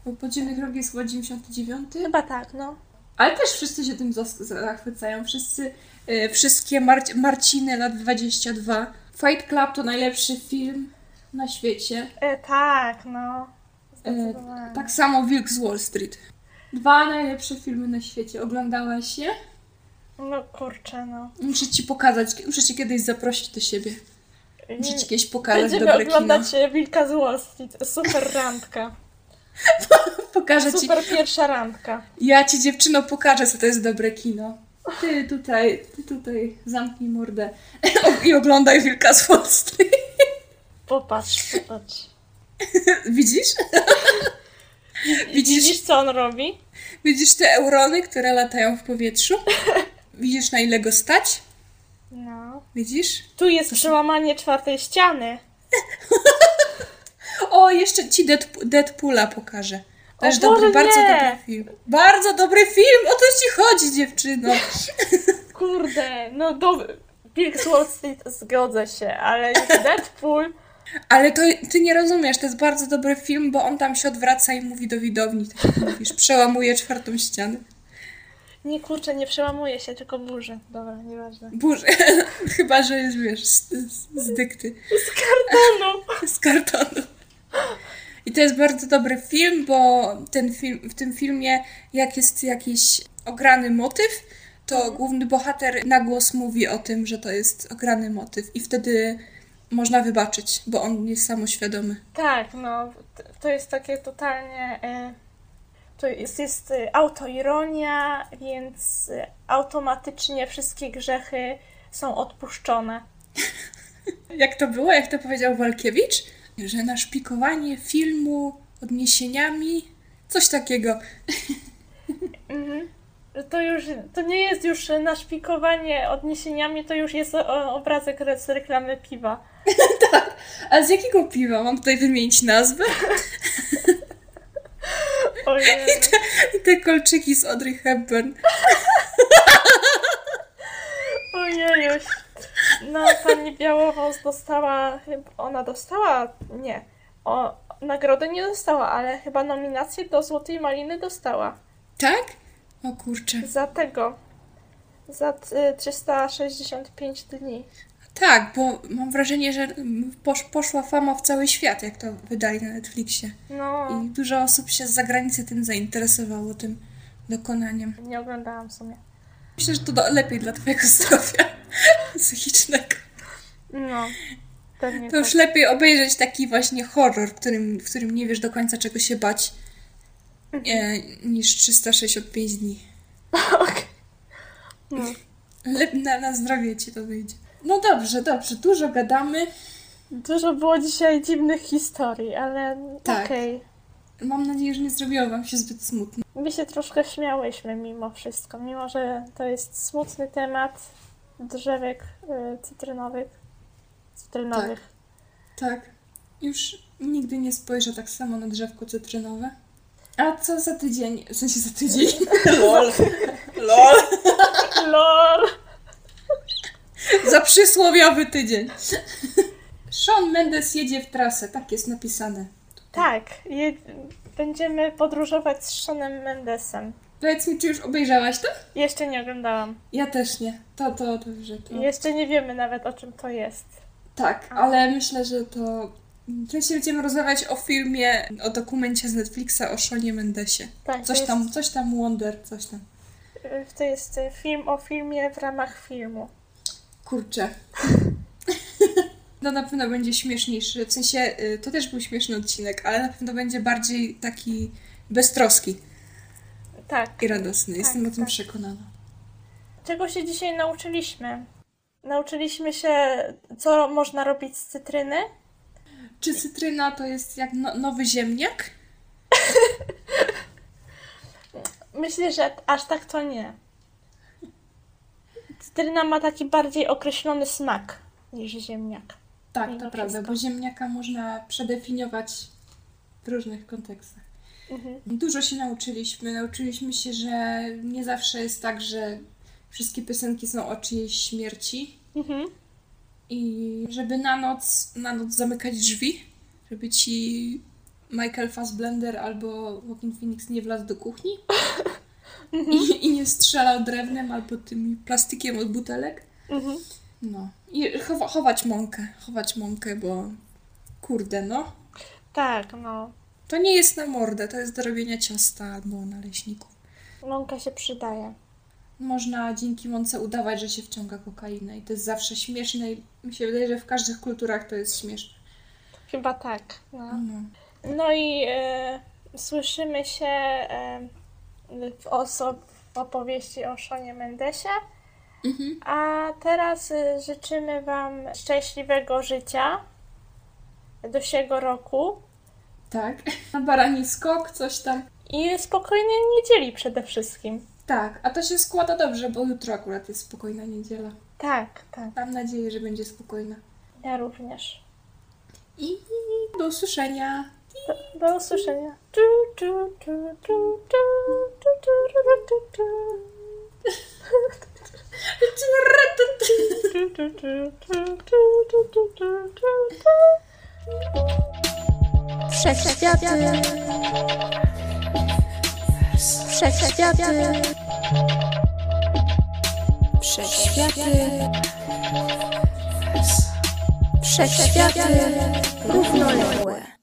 Bo podziemny krąg jest chyba 99. Chyba tak, no. Ale też wszyscy się tym zachwycają. Wszyscy, y, wszystkie Mar- Marciny lat 22. Fight Club to najlepszy film na świecie. E, tak, no. E, tak samo Wilk z Wall Street. Dwa najlepsze filmy na świecie. Oglądałaś je? No kurczę, no. Muszę ci pokazać, muszę cię kiedyś zaprosić do siebie. Muszę ci kiedyś pokazać Będziemy dobre kino. oglądać e, Wilka z Wall Street. Super randka. Pokażę ci. Super pierwsza randka. Ja ci dziewczyno pokażę, co to jest dobre kino. Ty tutaj, ty tutaj zamknij mordę i oglądaj Wilka z Wall Street. Popatrz, popatrz. Widzisz? Widzisz? Widzisz, co on robi? Widzisz te eurony, które latają w powietrzu? Widzisz, na ile go stać? No. Widzisz? Tu jest przełamanie czwartej ściany. O, jeszcze ci Deadp- Deadpoola pokażę. Też O dobry, Boże, bardzo nie! dobry film. Bardzo dobry film! O to ci chodzi, dziewczyno. Kurde, no dobry. Wilk z Wall Street zgodzę się, ale Deadpool... Ale to ty nie rozumiesz, to jest bardzo dobry film, bo on tam się odwraca i mówi do widowni, tak jak mówisz, przełamuje czwartą ścianę. Nie kurczę, nie przełamuje się, tylko burzy. Dobra, nieważne. Burzy. Chyba, że jest, wiesz, z, z, z dykty, Kartonu! z kartonu. I to jest bardzo dobry film, bo ten film, w tym filmie, jak jest jakiś ograny motyw, to główny bohater na głos mówi o tym, że to jest ograny motyw i wtedy można wybaczyć, bo on jest samoświadomy. Tak, no, to jest takie totalnie. E, to jest, jest e, autoironia, więc e, automatycznie wszystkie grzechy są odpuszczone. Jak to było? Jak to powiedział Walkiewicz? Że naszpikowanie filmu odniesieniami, coś takiego. Mhm. To już, to nie jest już naszpikowanie odniesieniami, to już jest obrazek z reklamy piwa. A z jakiego piwa? Mam tutaj wymienić nazwę? Ojej. I te kolczyki z Audrey Hepburn. Ojejuś. No, pani Białowąs dostała, chyba ona dostała, nie, o, nagrody nie dostała, ale chyba nominację do Złotej Maliny dostała. Tak? O kurczę. Za tego, za y, 365 dni. Tak, bo mam wrażenie, że posz, poszła fama w cały świat, jak to wydali na Netflixie. No, I dużo osób się z zagranicy tym zainteresowało, tym dokonaniem. nie oglądałam w sumie. Myślę, że to do, lepiej dla twojego zdrowia psychicznego. No, pewnie To już lepiej obejrzeć taki właśnie horror, w którym, w którym nie wiesz do końca czego się bać, e, niż 365 dni. tak. No. Lepiej na, na zdrowie ci to wyjdzie. No dobrze, dobrze, dużo gadamy. Dużo było dzisiaj dziwnych historii, ale Tak. okej. Mam nadzieję, że nie zrobiło wam się zbyt smutno. My się troszkę śmiałyśmy mimo wszystko, mimo że to jest smutny temat drzewek y, cytrynowych. Cytrynowych. Tak. Już nigdy nie spojrzę tak samo na drzewko cytrynowe. A co za tydzień? W sensie za tydzień? Lol. Lol. LOL! Za przysłowiowy tydzień. Sean Mendes jedzie w trasę, tak jest napisane. Tak, je, będziemy podróżować z Seanem Mendesem. Powiedz mi, czy już obejrzałaś to? Jeszcze nie oglądałam. Ja też nie. To, to, dobrze. To... Jeszcze nie wiemy nawet o czym to jest. Tak, ale myślę, że to... Sensie będziemy rozmawiać o filmie, o dokumencie z Netflixa o Seanie Mendesie. Tak, Coś to tam, Jest, coś tam Wonder, coś tam. y, to jest y, film o filmie w ramach filmu. Kurczę. No na pewno będzie śmieszniejszy. W sensie, y, to też był śmieszny odcinek, ale na pewno będzie bardziej taki beztroski Tak. i radosny. Jestem o tym tak. przekonana. Czego się dzisiaj nauczyliśmy? Nauczyliśmy się, co można robić z cytryny. Czy cytryna to jest jak no, nowy ziemniak? Myślę, że aż tak to nie. Cytryna ma taki bardziej określony smak niż ziemniak. Tak, to prawda, wszystko. bo ziemniaka można przedefiniować w różnych kontekstach. Mhm. Dużo się nauczyliśmy. Nauczyliśmy się, że nie zawsze jest tak, że wszystkie piosenki są o czyjejś śmierci Mhm. i żeby na noc, na noc zamykać drzwi, żeby ci Michael Fassblender albo Joaquin Phoenix nie wlazł do kuchni i, i nie strzelał drewnem albo tym plastikiem od butelek. Mhm. No. I chowa, chować mąkę, chować mąkę, bo kurde, no. Tak, no. To nie jest na mordę, to jest do robienia ciasta albo naleśników. Mąka się przydaje. Można dzięki mące udawać, że się wciąga kokainę i to jest zawsze śmieszne i mi się wydaje, że w każdych kulturach to jest śmieszne. Chyba tak. No, No. no i e, słyszymy się e, w, oso- w opowieści o Szonie Mendesie. Mhm. A teraz e, życzymy Wam szczęśliwego życia do siego roku Tak. Na barani skok, coś tam. i spokojnej niedzieli przede wszystkim. Tak, a to się składa dobrze, bo jutro akurat jest spokojna niedziela. Tak, tak. Mam nadzieję, że będzie spokojna. Ja również. I do usłyszenia. Do, do usłyszenia. Wszechświaty. Wszechświaty. Wszechświaty. Wszechświaty. Równoległe.